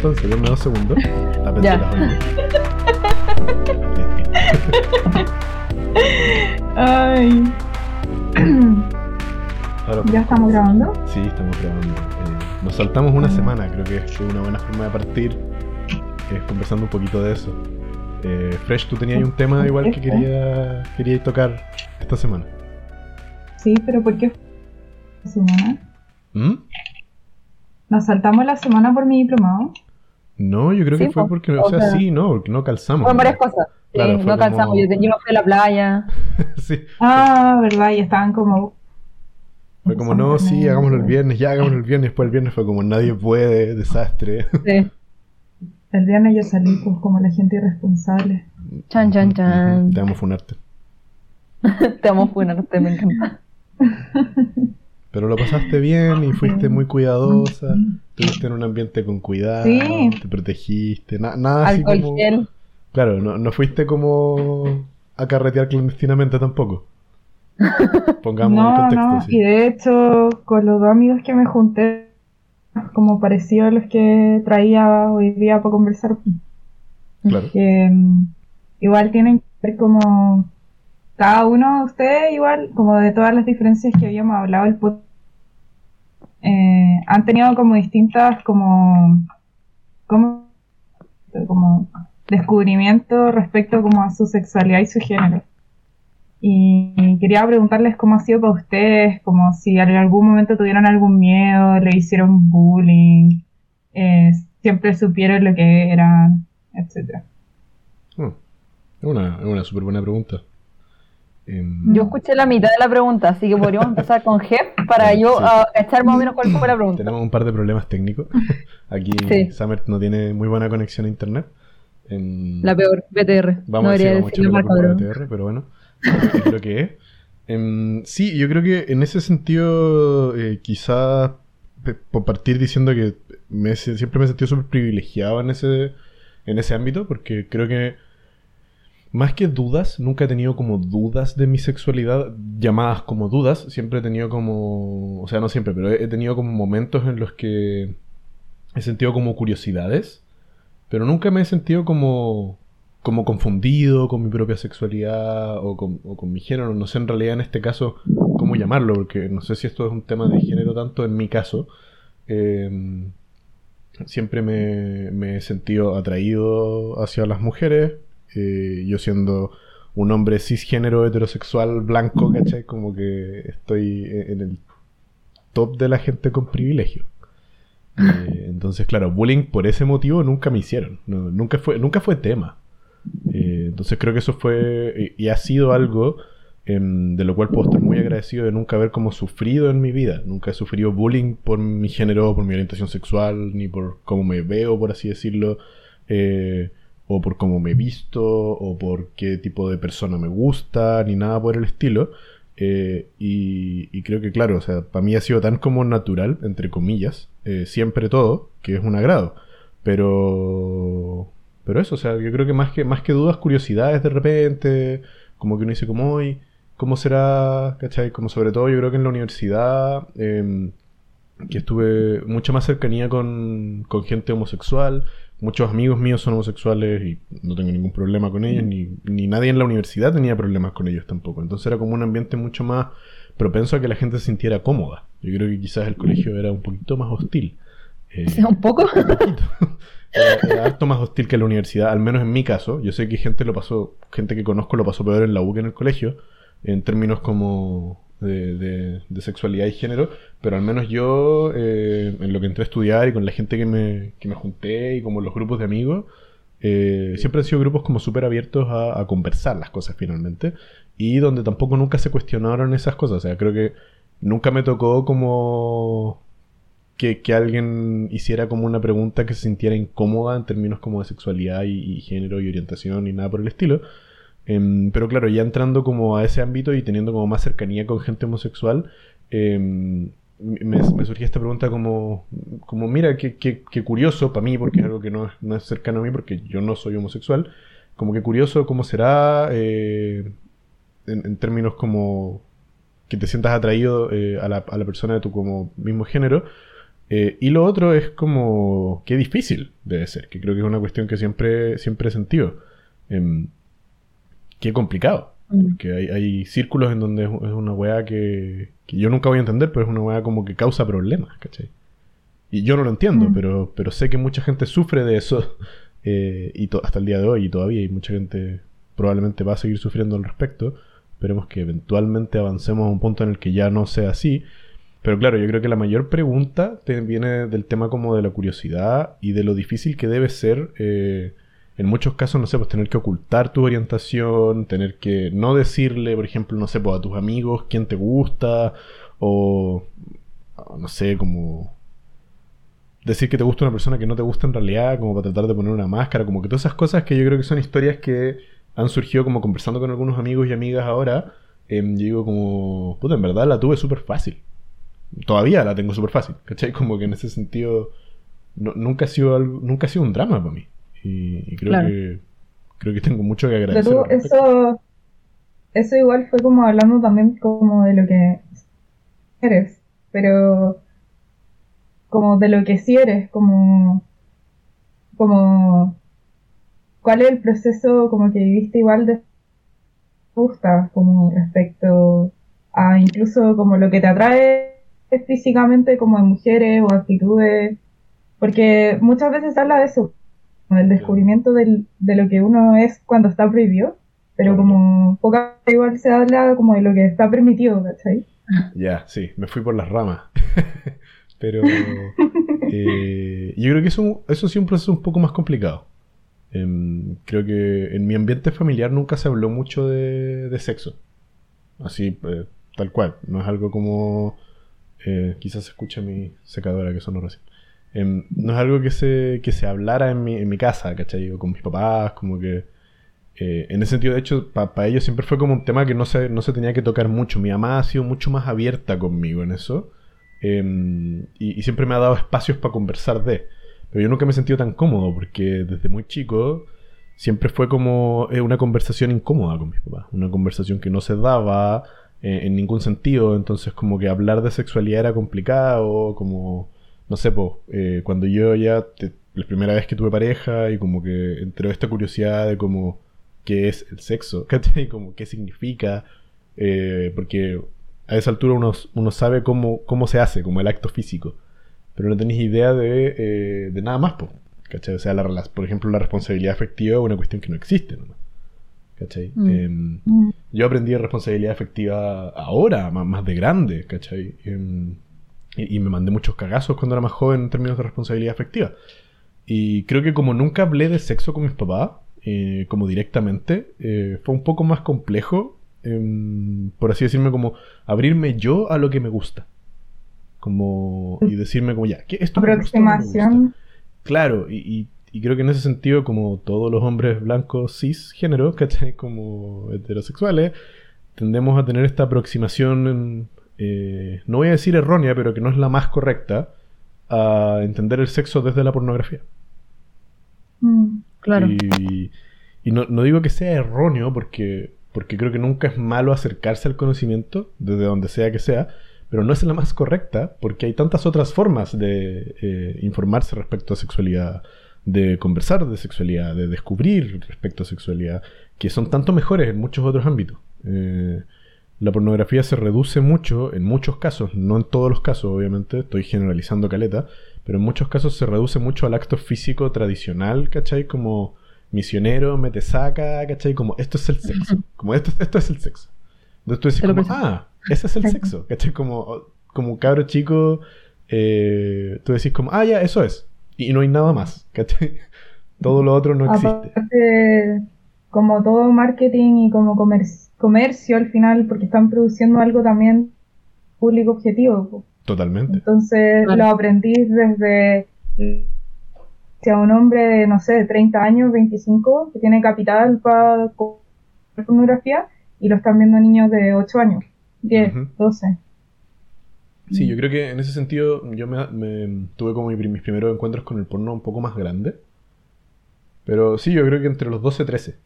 entonces, denme dos segundos. A pensar Ya. Ay. Ahora, ¿Ya estamos grabando? Sí, estamos grabando. Eh, nos saltamos una semana, creo que es una buena forma de partir, es conversando un poquito de eso. Eh, Fresh, tú tenías un tema igual que quería, querías tocar esta semana. Sí, pero ¿por qué semana? ¿Mm? ¿Nos saltamos la semana por mi diplomado? No, yo creo que fue po. porque, o, O sea, sea, sí, no, porque no calzamos. Fueron varias cosas. Sí, Claro, no calzamos. como- Yo, yo me fui a la playa. sí, Ah, verdad, y estaban como... fue como, no, sí, hagámoslo el viernes, ya hagámoslo el viernes, después el viernes fue como, nadie puede, desastre. Sí. El viernes yo salí pues como la gente irresponsable. Chan, chan, chan. Te vamos a funarte. Te amo, buena, usted me encanta. Pero lo pasaste bien y fuiste muy cuidadosa. Estuviste en un ambiente con cuidado, Sí. te protegiste, na- nada así Alcohol como... gel. Claro, no, no fuiste como a carretear clandestinamente tampoco. Pongamos en no, contexto, no, sí. y de hecho con los dos amigos que me junté, como parecido a los que traía hoy día para conversar, Claro. que mm, igual tienen que ver como cada uno de ustedes igual como de todas las diferencias que habíamos hablado el pod- eh, han tenido como distintas como como como descubrimientos respecto como a su sexualidad y su género. Y quería preguntarles cómo ha sido para ustedes como si en algún momento tuvieron algún miedo le hicieron bullying eh, siempre supieron lo que eran etcétera. Mm, Es una, una súper buena pregunta. Em, Yo escuché la mitad de la pregunta, así que podríamos empezar con Jeff para yo Sí. ah, cachar más o menos cuál fue la pregunta. Tenemos un par de problemas técnicos. Aquí Sí. Summer no tiene muy buena conexión a internet. Em, La peor, BTR. Vamos no a decir, vamos decir a. BTR, pero bueno, es lo que es. Em, sí, yo creo que en ese sentido, eh, quizás por partir diciendo que me, siempre me he sentido súper privilegiado en ese, en ese ámbito, porque creo que más que dudas, nunca he tenido como dudas de mi sexualidad, llamadas como dudas, siempre he tenido como, o sea, no siempre, pero he tenido como momentos en los que he sentido como curiosidades, pero nunca me he sentido como, como confundido con mi propia sexualidad o con, o con mi género. No sé en realidad en este caso cómo llamarlo, porque no sé si esto es un tema de género tanto en mi caso. Eh, siempre me, me he sentido atraído hacia las mujeres. Eh, yo siendo un hombre cisgénero heterosexual blanco, ¿cachai? Como que estoy en el top de la gente con privilegio. Eh, entonces, claro, bullying por ese motivo nunca me hicieron. Nunca, fue, nunca fue tema. Eh, entonces creo que eso fue y, ha sido algo em, de lo cual puedo estar muy agradecido de nunca haber como sufrido en mi vida. Nunca he sufrido bullying por mi género, por mi orientación sexual, ni por cómo me veo, por así decirlo. O por cómo me he visto, o por qué tipo de persona me gusta, ni nada por el estilo. Eh, y, creo que, claro, o sea, para mí ha sido tan como natural, entre comillas, eh, siempre todo, que es un agrado. Pero. Pero eso, o sea, yo creo que más que, más que dudas, curiosidades de repente, como que uno dice, como hoy, ¿cómo será? ¿Cachai? Como sobre todo, yo creo que en la universidad, eh, que estuve mucha más cercanía con, con gente homosexual. Muchos amigos míos son homosexuales y no tengo ningún problema con ellos, ni, ni nadie en la universidad tenía problemas con ellos tampoco. Entonces era como un ambiente mucho más propenso a que la gente se sintiera cómoda. Yo creo que quizás el colegio era un poquito más hostil. Eh, un poco. un poquito. Era, era harto más hostil que la universidad, al menos en mi caso. Yo sé que gente lo pasó, gente que conozco lo pasó peor en la U que en el colegio, en términos como de, de- de sexualidad y género, pero al menos yo, eh, en lo que entré a estudiar y con la gente que me, que me junté y como los grupos de amigos, eh, siempre han sido grupos como súper abiertos a, a conversar las cosas finalmente y donde tampoco nunca se cuestionaron esas cosas. O sea, creo que nunca me tocó como que, que alguien hiciera como una pregunta que se sintiera incómoda en términos como de sexualidad y, y género y orientación y nada por el estilo. Em, pero claro, ya entrando como a ese ámbito y teniendo como más cercanía con gente homosexual, em, me, me surgía esta pregunta como, como mira, qué, qué- qué curioso para mí, porque es algo que no no es cercano a mí, porque yo no soy homosexual, como que curioso cómo será eh, en, en términos como que te sientas atraído eh, a, la, a la persona de tu como mismo género, Eh, y lo otro es como, qué difícil debe ser, que creo que es una cuestión que siempre, siempre he sentido. Em, qué complicado. Mm. Porque hay, hay círculos en donde es una weá que, que yo nunca voy a entender, pero es una weá como que causa problemas, ¿cachai? Y yo no lo entiendo, Mm. pero, pero sé que mucha gente sufre de eso eh, y hasta el día de hoy y todavía hay mucha gente probablemente va a seguir sufriendo al respecto. Esperemos que eventualmente avancemos a un punto en el que ya no sea así. Pero claro, yo creo que la mayor pregunta te viene del tema como de la curiosidad y de lo difícil que debe ser, eh, en muchos casos, no sé, pues tener que ocultar tu orientación, tener que no decirle, por ejemplo, no sé, pues a tus amigos quién te gusta, o no sé, como decir que te gusta una persona que no te gusta en realidad, como para tratar de poner una máscara, como que todas esas cosas que yo creo que son historias que han surgido como conversando con algunos amigos y amigas ahora. em, yo digo como, puta, en verdad la tuve súper fácil. Todavía la tengo súper fácil, ¿cachai? Como que en ese sentido nunca, ha sido nunca ha sido un drama para mí. Y, y creo Claro. que creo que tengo mucho que Pero agradecer. respecto. eso, eso igual fue como hablando también como de lo que eres, pero como de lo que sí eres, como, como, cuál es el proceso como que viviste igual de gusta, como respecto a incluso como lo que te atrae físicamente como de mujeres o actitudes, porque muchas veces habla de eso, como del descubrimiento del- de lo que uno es cuando está prohibido, pero como poca igual se habla como de lo que está permitido, ¿cachai? Ya, sí, me fui por las ramas. Pero eh, yo creo que eso, eso sí es un proceso un poco más complicado. Em, creo que en mi ambiente familiar nunca se habló mucho de, de sexo. Así, eh, tal cual. No es algo como... eh, quizás se escucha mi secadora que sonó recién. Em, no es algo que se, que se hablara en mi, en mi casa, ¿cachai? Con mis papás, como que... eh, en ese sentido, de hecho, para ellos siempre fue como un tema que no se, no se tenía que tocar mucho. Mi mamá ha sido mucho más abierta conmigo en eso. em, y, y siempre me ha dado espacios para conversar de. Pero yo nunca me he sentido tan cómodo porque desde muy chico siempre fue como eh, una conversación incómoda con mis papás. Una conversación que no se daba eh, en ningún sentido. Entonces como que hablar de sexualidad era complicado. Como, no sé, pues, eh, cuando yo ya, te- la primera vez que tuve pareja y como que entró esta curiosidad de como qué es el sexo, ¿cachai? Como qué significa. eh, porque a esa altura uno, uno sabe cómo, cómo se hace, como el acto físico. Pero no tenéis idea de, eh, de nada más, po, ¿cachai? O sea, la, por ejemplo, la responsabilidad afectiva es una cuestión que no existe, ¿no? ¿cachai? Mm. Em, yo aprendí responsabilidad afectiva ahora, más, más de grande, ¿cachai? Em, y, y me mandé muchos cagazos cuando era más joven en términos de responsabilidad afectiva. Y creo que como nunca hablé de sexo con mis papás, eh, como directamente, eh, fue un poco más complejo, em, por así decirme, como abrirme yo a lo que me gusta. Como, y decirme como, ya, ¿qué esto me gusta me. Claro, y, y- y creo que en ese sentido, como todos los hombres blancos cisgénero, ¿cachai? Como heterosexuales, tendemos a tener esta aproximación, eh, no voy a decir errónea, pero que no es la más correcta, a entender el sexo desde la pornografía. Mm. Claro. Y, y no, no digo que sea erróneo porque, porque creo que nunca es malo acercarse al conocimiento, desde donde sea que sea, pero no es la más correcta porque hay tantas otras formas de eh, informarse respecto a sexualidad, de conversar de sexualidad, de descubrir respecto a sexualidad, que son tanto mejores en muchos otros ámbitos. Eh, la pornografía se reduce mucho, en muchos casos, no en todos los casos, obviamente, estoy generalizando caleta, pero en muchos casos se reduce mucho al acto físico tradicional, ¿cachai? Como misionero, me te saca, ¿cachai? Como esto es el sexo, como esto, esto es el sexo. Entonces tú decís como, ah, ese es el sexo, ¿cachai? Como, como cabro chico, eh, tú decís como, ah, ya, eso es. Y no hay nada más, ¿cachai? Todo lo otro no existe. Aparte, como todo marketing y como comer- comercio al final, porque están produciendo algo también público objetivo. Totalmente. Entonces lo aprendí desde si a un hombre de, no sé, 30 años, 25, que tiene capital para pornografía, y lo están viendo niños de 8 años, 10, Ujú. 12. Sí, yo creo que en ese sentido yo me, me- tuve como mi mis primeros encuentros con el porno un poco más grande. Pero sí, yo creo que entre los 12 y 13.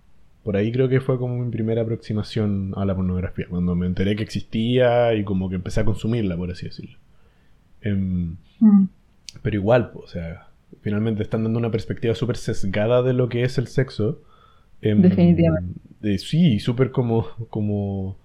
Por ahí creo que fue como mi primera aproximación a la pornografía. Cuando me enteré que existía y como que empecé a consumirla, por así decirlo. Em, Mm. Pero igual, o sea, finalmente están dando una perspectiva súper sesgada de lo que es el sexo. Em, Definitivamente. sí, súper como, como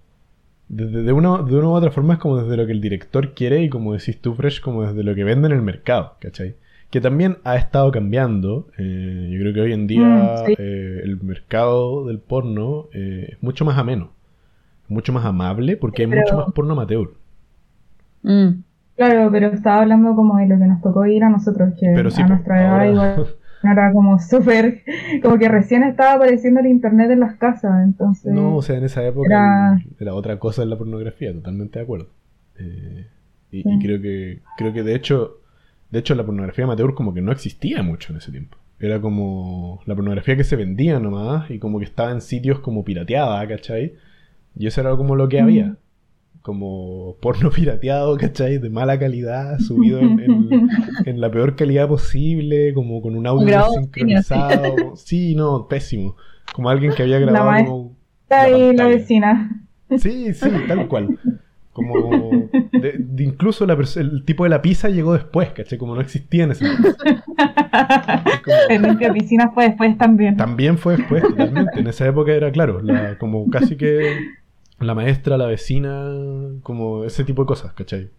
de, de, una, de una u otra forma es como desde lo que el director quiere y como decís tú, Fresh, como desde lo que vende en el mercado, ¿cachai? Que también ha estado cambiando. Eh, yo creo que hoy en día Mm, sí. eh, el mercado del porno eh, es mucho más ameno, mucho más amable porque hay Pero- mucho más porno amateur. Mm. Claro, pero estaba hablando como de lo que nos tocó ir a nosotros, que Pero sí, a nuestra edad ahora- igual era como súper, como que recién estaba apareciendo el internet en las casas, entonces... No, o sea, en esa época Era- otra cosa en la pornografía, totalmente de acuerdo. Y, Sí. y creo que creo que de hecho de hecho la pornografía amateur como que no existía mucho en ese tiempo. Era como la pornografía que se vendía nomás y como que estaba en sitios como pirateada, ¿cachai? Y eso era como lo que había. Mm. Como porno pirateado, ¿cachai? De mala calidad, subido en, en- en la peor calidad posible, como con un audio en sincronizado. Sí, no, pésimo. Como alguien que había La grabado Está la ahí la vecina. Sí, sí, tal cual. Como de- de incluso la el tipo de la pizza llegó después, ¿cachai? Como no existía en ese momento. El limpia piscinas fue después también. también fue después, totalmente. En esa época era, claro, la- como casi que la maestra, la vecina, como ese tipo de cosas, ¿cachai?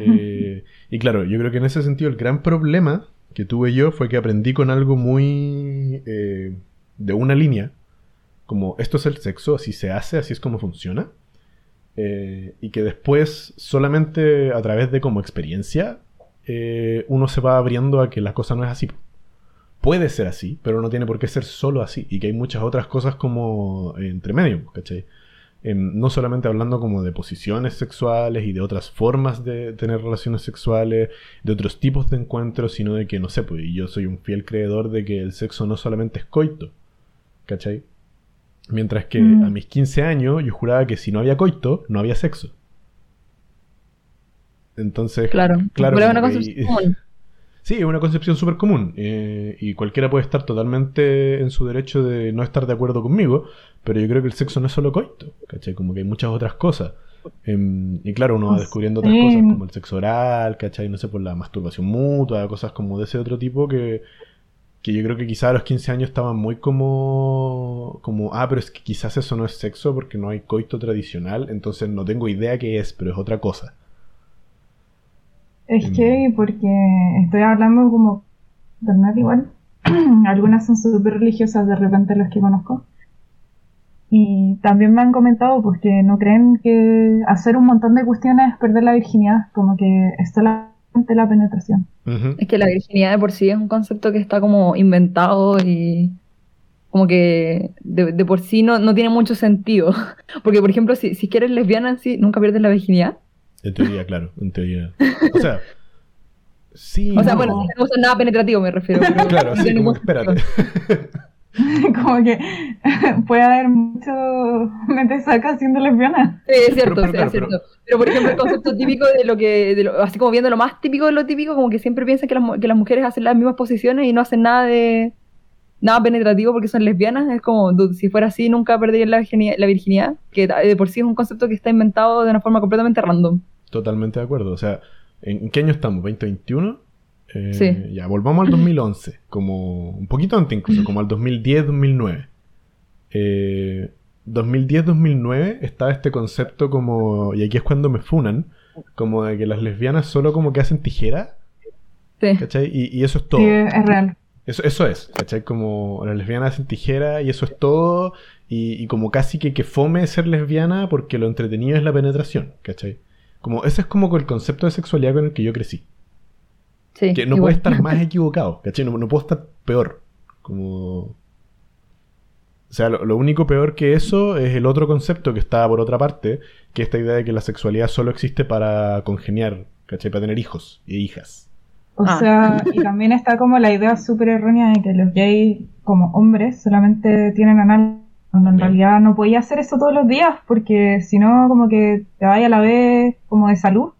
Eh, y claro, yo creo que en ese sentido el gran problema que tuve yo fue que aprendí con algo muy eh, de una línea, como esto es el sexo, así se hace, así es como funciona, eh, y que después solamente a través de como experiencia eh, uno se va abriendo a que la cosa no es así. Puede ser así, pero no tiene por qué ser solo así, y que hay muchas otras cosas como eh, entre medio, ¿cachai? em, no solamente hablando como de posiciones sexuales y de otras formas de tener relaciones sexuales, de otros tipos de encuentros, sino de que, no sé, pues yo soy un fiel creedor de que el sexo no solamente es coito, ¿cachai? Mientras que Mm. a mis 15 años yo juraba que si no había coito, no había sexo. Entonces, Claro. claro, Pero una concepción común. Sí, es una concepción súper común eh, y cualquiera puede estar totalmente en su derecho de no estar de acuerdo conmigo, pero yo creo que el sexo no es solo coito, ¿cachai? Como que hay muchas otras cosas. Em, y claro, uno va Ah, descubriendo otras sí. cosas como el sexo oral, ¿cachai? No sé, por la masturbación mutua, cosas como de ese otro tipo que, que yo creo que quizás a los 15 años estaban muy como, como, ah, pero es que quizás eso no es sexo porque no hay coito tradicional, entonces no tengo idea qué es, pero es otra cosa. Es que porque estoy hablando como internet igual. Algunas son súper religiosas de repente las que conozco. Y también me han comentado pues que no creen que hacer un montón de cuestiones es perder la virginidad, como que es solamente la penetración. Ujú. Es que la virginidad de por sí es un concepto que está como inventado y como que de, de por sí no, no tiene mucho sentido. Porque, por ejemplo, si, si quieres lesbiana en sí, nunca pierdes la virginidad. En teoría, claro, en teoría. O sea, sí. O sea, no. bueno, no nada penetrativo, me refiero. pero Claro, no sí, como espérate. como que puede haber mucho mente saca siendo lesbiana. Sí, es cierto, Pero- pero es cierto. Pero, por ejemplo, el concepto típico de lo que, de lo- así como viendo lo más típico de lo típico, como que siempre piensan que las, que las mujeres hacen las mismas posiciones y no hacen nada de nada penetrativo porque son lesbianas. Es como, dude, si fuera así, nunca perderían la virginidad, la virginidad, que de por sí es un concepto que está inventado de una forma completamente random. Totalmente de acuerdo. O sea, ¿en en qué año estamos? ¿2021? Eh, Sí. Ya, volvamos al 2011. Como un poquito antes incluso, como al 2010-2009. Eh, 2010-2009 estaba este concepto como, y aquí es cuando me funan, como de que las lesbianas solo como que hacen tijera, Sí. ¿cachai? Y, y eso es todo. Sí, es real. Eso, eso es, ¿cachai? Como las lesbianas hacen tijera y eso es todo. Y, y como casi que, que fome ser lesbiana porque lo entretenido es la penetración, ¿cachai? Como ese es como el concepto de sexualidad con el que yo crecí. Sí, Que no igual. puede estar más equivocado, ¿cachai? No, no puedo estar peor. Como... O sea, lo, lo único peor que eso es el otro concepto que está por otra parte, que es esta idea de que la sexualidad solo existe para congeniar, ¿cachai? Para tener hijos e hijas. O Ah. sea, y también está como la idea súper errónea de que los gays, como hombres, solamente tienen anal, cuando en Bien. realidad no podía hacer eso todos los días, porque si no, como que te vaya a la vez como de salud.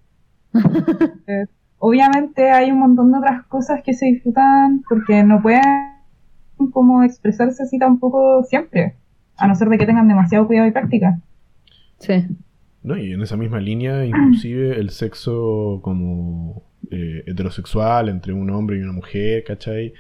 Obviamente hay un montón de otras cosas que se disfrutan porque no pueden como expresarse así tampoco siempre, a no ser de que tengan demasiado cuidado y práctica. Sí. ¿no? Y en esa misma línea, inclusive el sexo como eh, heterosexual entre un hombre y una mujer, ¿cachai?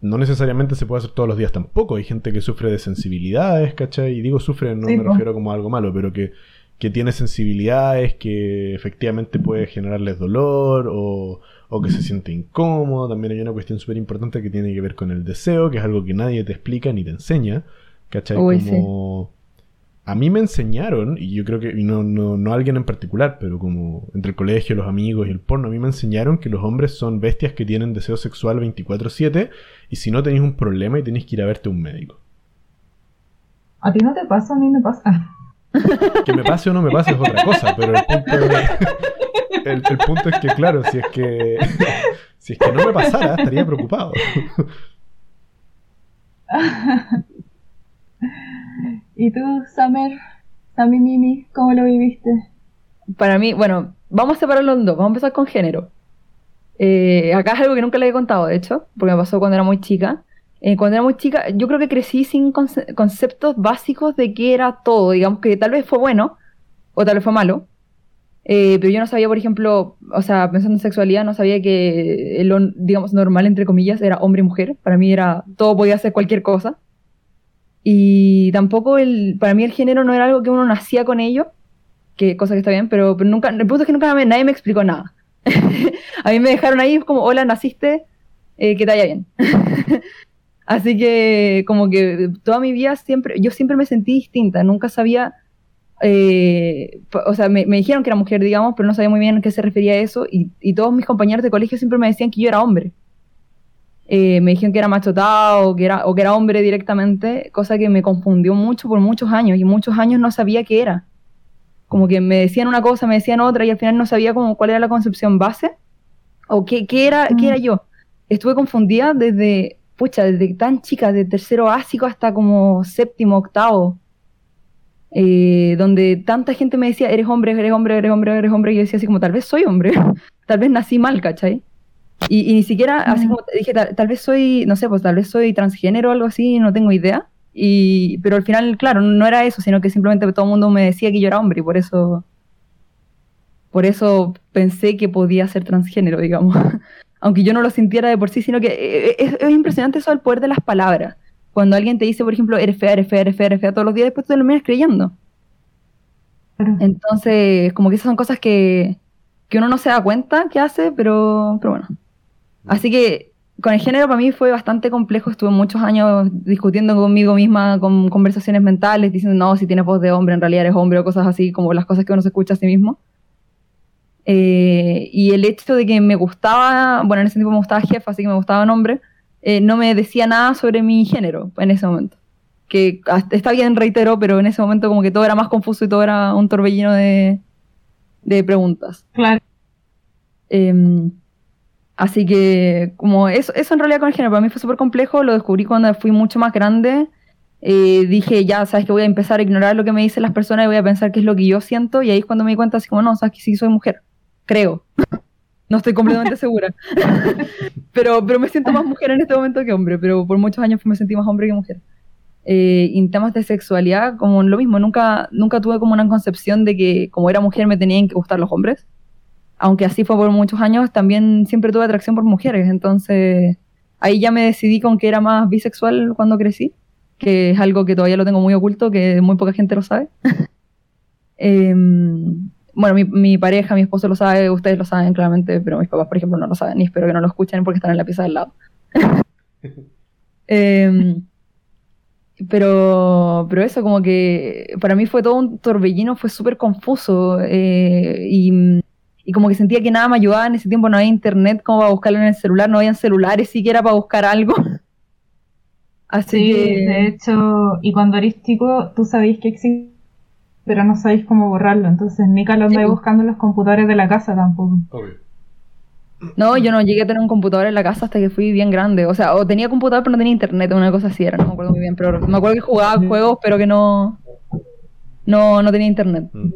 No necesariamente se puede hacer todos los días tampoco. Hay gente que sufre de sensibilidades, ¿cachai? Y digo sufre, no Sí, me po. refiero como a algo malo, pero que, que tiene sensibilidades que efectivamente puede generarles dolor o, o que se siente incómodo. También hay una cuestión súper importante que tiene que ver con el deseo, que es algo que nadie te explica ni te enseña, ¿cachai? Uy, sí. como... A mí me enseñaron, y yo creo que, y no, no, no alguien en particular, pero como entre el colegio, los amigos y el porno, a mí me enseñaron que los hombres son bestias que tienen deseo sexual 24/7 y si no tenéis un problema y tenéis que ir a verte a un médico. A ti no te pasa, a mí me pasa. Que me pase o no me pase es otra cosa, pero el punto es, el, el punto es que, claro, si es que, si es que no me pasara, estaría preocupado. ¿Y tú, Summer? Sammy Mimi, ¿cómo lo viviste? Para mí, bueno, vamos a separarlo en dos. Vamos a empezar con género. Eh, acá es algo que nunca le he contado, de hecho, porque me pasó cuando era muy chica. Eh, cuando era muy chica, yo creo que crecí sin conce- conceptos básicos de qué era todo. Digamos que tal vez fue bueno o tal vez fue malo. Eh, pero yo no sabía, por ejemplo, o sea, pensando en sexualidad, no sabía que lo, digamos, normal, entre comillas, era hombre y mujer. Para mí era, todo podía ser cualquier cosa. Y tampoco el, para mí el género no era algo que uno nacía con ello, que cosa que está bien, pero, pero nunca, el punto es que nunca nadie me explicó nada. a mí me dejaron ahí como, hola, naciste, eh, que te vaya bien. Así que como que toda mi vida siempre, yo siempre me sentí distinta, nunca sabía, eh, o sea, me, me dijeron que era mujer, digamos, pero no sabía muy bien a qué se refería eso, y, y todos mis compañeros de colegio siempre me decían que yo era hombre. Eh, me dijeron que era machotado o que era, o que era hombre directamente, cosa que me confundió mucho por muchos años, y muchos años no sabía qué era. Como que me decían una cosa, me decían otra, y al final no sabía como cuál era la concepción base, o qué, qué era, qué era yo. Estuve confundida desde, pucha, desde tan chica, de tercero básico hasta como séptimo, octavo, eh, donde tanta gente me decía, eres hombre, eres hombre, eres hombre, eres hombre, y yo decía así como, tal vez soy hombre, tal vez nací mal, ¿cachai? Y, y ni siquiera, así como dije, tal, tal vez soy, no sé, pues tal vez soy transgénero o algo así, no tengo idea. Y, pero al final, claro, no era eso, sino que simplemente todo el mundo me decía que yo era hombre y por eso, por eso pensé que podía ser transgénero, digamos. Aunque yo no lo sintiera de por sí, sino que eh, es, es impresionante eso del poder de las palabras. Cuando alguien te dice, por ejemplo, eres fea, eres fea, eres fea, eres fea todos los días, después tú te lo miras creyendo. Claro. Entonces, como que esas son cosas que, que uno no se da cuenta que hace, pero, pero bueno. Así que con el género para mí fue bastante complejo. Estuve muchos años discutiendo conmigo misma, con conversaciones mentales, diciendo, no, si tienes voz de hombre, en realidad eres hombre, o cosas así, como las cosas que uno se escucha a sí mismo. Eh, y el hecho de que me gustaba, bueno, en ese tiempo me gustaba jefa, así que me gustaba un hombre, eh, no me decía nada sobre mi género en ese momento. Que está bien, reitero, pero en ese momento como que todo era más confuso y todo era un torbellino de, de preguntas. Claro. Em, así que, como eso, eso en realidad con el género, para mí fue súper complejo, lo descubrí cuando fui mucho más grande. Eh, dije, ya, sabes que voy a empezar a ignorar lo que me dicen las personas y voy a pensar qué es lo que yo siento, y ahí es cuando me di cuenta, así como, no, sabes que sí soy mujer, creo. No estoy completamente segura. pero, pero me siento más mujer en este momento que hombre, pero por muchos años me sentí más hombre que mujer. Eh, en temas de sexualidad, como lo mismo, nunca, nunca tuve como una concepción de que como era mujer me tenían que gustar los hombres aunque así fue por muchos años, también siempre tuve atracción por mujeres. Entonces, ahí ya me decidí con que era más bisexual cuando crecí, que es algo que todavía lo tengo muy oculto, que muy poca gente lo sabe. Em, bueno, mi, mi pareja, mi esposo lo sabe, ustedes lo saben claramente, pero mis papás, por ejemplo, no lo saben, y espero que no lo escuchen porque están en la pieza del lado. Em, pero, pero eso, como que para mí fue todo un torbellino, fue súper confuso. eh, y, y como que sentía que nada me ayudaba en ese tiempo, no había internet como para buscarlo en el celular, no habían celulares siquiera para buscar algo. Así Sí, que. de hecho, y cuando eres chico, tú sabéis que existe, pero no sabéis cómo borrarlo. Entonces, Nika lo anda Sí. buscando en los computadores de la casa tampoco. Obvio. No, yo no llegué a tener un computador en la casa hasta que fui bien grande. O sea, o tenía computador pero no tenía internet, una cosa así era, no me acuerdo muy bien. Pero me acuerdo que jugaba juegos, pero que no, no, no tenía internet. Mm.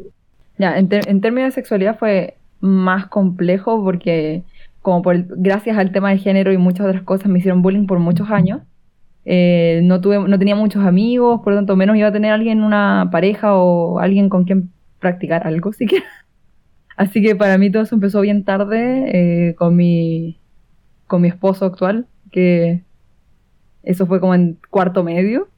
Ya, en, ter- en términos de sexualidad fue más complejo porque como por el- gracias al tema de género y muchas otras cosas me hicieron bullying por muchos años. Eh, no tuve, no tenía muchos amigos, por lo tanto menos iba a tener alguien, una pareja o alguien con quien practicar algo siquiera. Así que para mí todo eso empezó bien tarde eh, con, mi, con mi esposo actual, que eso fue como en cuarto medio.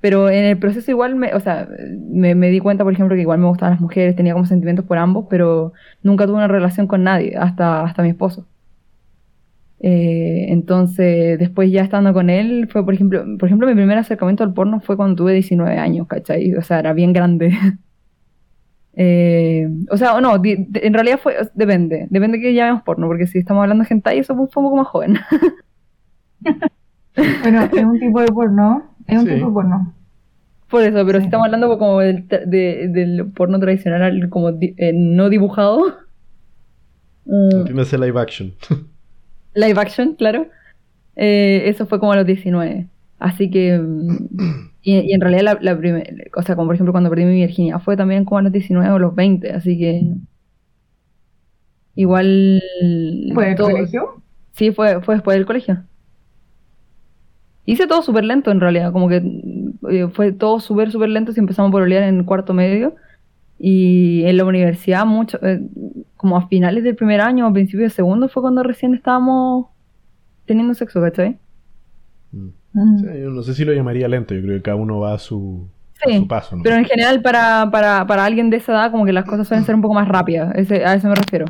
Pero en el proceso igual, me, o sea, me, me, di cuenta, por ejemplo, que igual me gustaban las mujeres, tenía como sentimientos por ambos, pero nunca tuve una relación con nadie, hasta, hasta mi esposo. Eh, entonces, después ya estando con él, fue, por ejemplo, por ejemplo, mi primer acercamiento al porno fue cuando tuve 19 años, ¿cachai? O sea, era bien grande. eh, o sea, no, en realidad fue, depende, depende que llamemos porno, porque si estamos hablando de hentai, eso fue un poco más joven. bueno, es un tipo de porno, es un tipo de porno. Por eso, pero si estamos hablando como del, del porno tradicional, como eh, no dibujado. Entiéndase live action. live action, claro. Eh, eso fue como a los 19. Así que. Mm, y, en realidad, la, primera. O sea, como por ejemplo, cuando perdí mi virginidad, fue también como a los 19 o los 20. Así que. Igual. ¿Fue del colegio? Sí, fue, fue después del colegio. Hice todo súper lento en realidad. Como que eh, fue todo súper, súper lento si empezamos por olear en cuarto medio. Y en la universidad, mucho, eh, como a finales del primer año o a principios del segundo, fue cuando recién estábamos teniendo sexo, ¿cachai? Mm. Mm. yo no sé si lo llamaría lento, yo creo que cada uno va a su, paso. Pero en general, para, para, para, alguien de esa edad, como que las cosas suelen ser un poco más rápidas, a eso me refiero.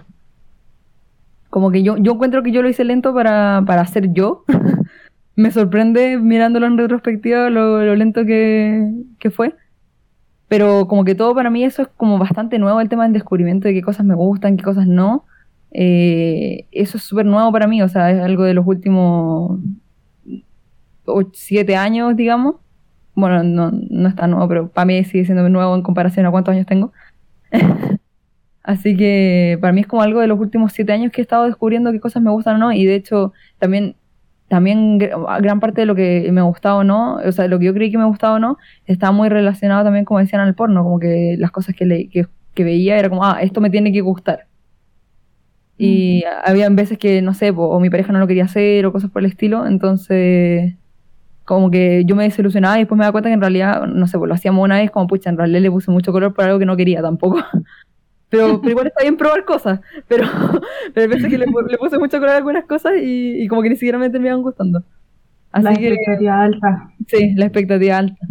Como que yo, yo encuentro que yo lo hice lento para, para ser yo. me sorprende mirándolo en retrospectiva lo, lo lento que, que fue. Pero como que todo para mí eso es como bastante nuevo, el tema del descubrimiento de qué cosas me gustan, qué cosas no. Eh, eso es súper nuevo para mí, o sea, es algo de los últimos siete años, digamos. Bueno, no, no es tan nuevo, pero para mí sigue siendo nuevo en comparación a cuántos años tengo. Así que para mí es como algo de los últimos siete años que he estado descubriendo qué cosas me gustan o no. Y de hecho, también también gran parte de lo que me gustaba o no, o sea, lo que yo creí que me gustaba o no, estaba muy relacionado también, como decían, al porno, como que las cosas que, le, que, veía era como, ah, esto me tiene que gustar. Y había veces que, no sé, o mi pareja no lo quería hacer o cosas por el estilo, entonces como que yo me desilusionaba y después me daba cuenta que en realidad, no sé, pues lo hacíamos una vez como, pucha, en realidad le puse mucho color por algo que no quería tampoco. Pero, igual está bien probar cosas. Pero, pero veces que le, puse mucho color a algunas cosas y, como que ni siquiera me terminaban gustando. Así la expectativa alta. Sí, la expectativa alta.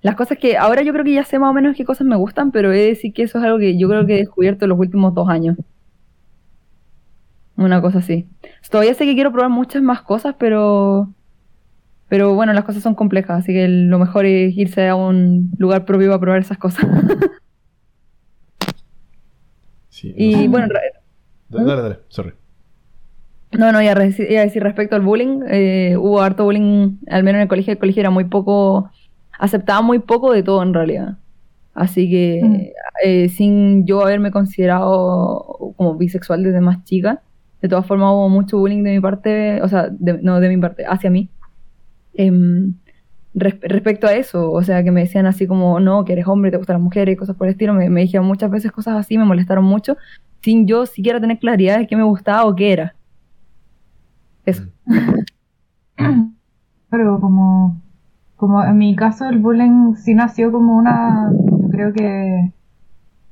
Las cosas que ahora yo creo que ya sé más o menos qué cosas me gustan, pero he de decir que eso es algo que yo creo que he descubierto en los últimos dos años. Una cosa así. Todavía sé que quiero probar muchas más cosas, pero pero bueno, las cosas son complejas, así que lo mejor es irse a un lugar propio a probar esas cosas. y bueno. Dale, dale, sorry. No, no, iba a, decir respecto al bullying. Eh, hubo harto bullying, al menos en el colegio. El colegio era muy poco. aceptaba muy poco de todo en realidad. Así que, mm. eh, sin yo haberme considerado como bisexual desde más chica, de todas formas hubo mucho bullying de mi parte, o sea, no de mi parte, hacia mí. Respecto a eso, o sea, que me decían así como, no, que eres hombre, te gustan las mujeres, cosas por el estilo, me, me dijeron muchas veces cosas así, me molestaron mucho, sin yo siquiera tener claridad de qué me gustaba o qué era. Eso. Pero como, como en mi caso el bullying sí nació como una, yo creo que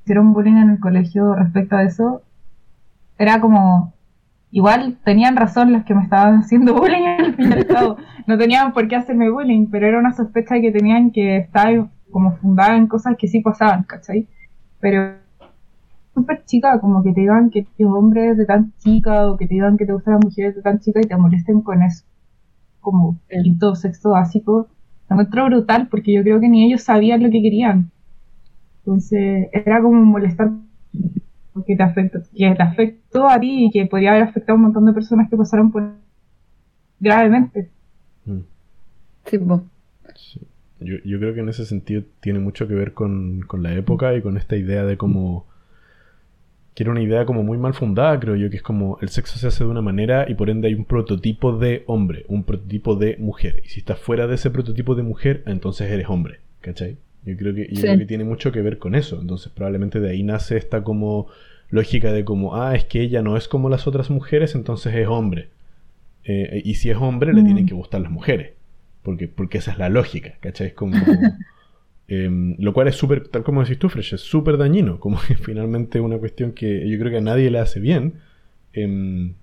hicieron bullying en el colegio respecto a eso, era como igual tenían razón los que me estaban haciendo bullying al fin y al cabo. No tenían por qué hacerme bullying, pero era una sospecha que tenían que estar como fundada en cosas que sí pasaban, ¿cachai? Pero súper chica, como que te digan que eres hombre de tan chica o que te digan que te gustan las mujeres de tan chica y te molesten con eso, como el quinto sexto básico, lo encuentro brutal porque yo creo que ni ellos sabían lo que querían. Entonces era como molestar que te afectó, que te afectó a ti y que podría haber afectado a un montón de personas que pasaron por gravemente. Mm. Sí, Yo, yo, creo que en ese sentido tiene mucho que ver con, con la época y con esta idea de cómo que era una idea como muy mal fundada, creo yo, que es como el sexo se hace de una manera y por ende hay un prototipo de hombre, un prototipo de mujer. Y si estás fuera de ese prototipo de mujer, entonces eres hombre, ¿cachai? Yo creo que, yo creo que tiene mucho que ver con eso. Entonces probablemente de ahí nace esta como lógica de como, ah, es que ella no es como las otras mujeres, entonces es hombre. Eh, y si es hombre, le tienen mm. que gustar las mujeres. Porque, porque esa es la lógica, ¿cachai? Es como... Em, lo cual es súper, tal como decís tú, Fresh, es súper dañino, como que finalmente una cuestión que yo creo que a nadie le hace bien. Em,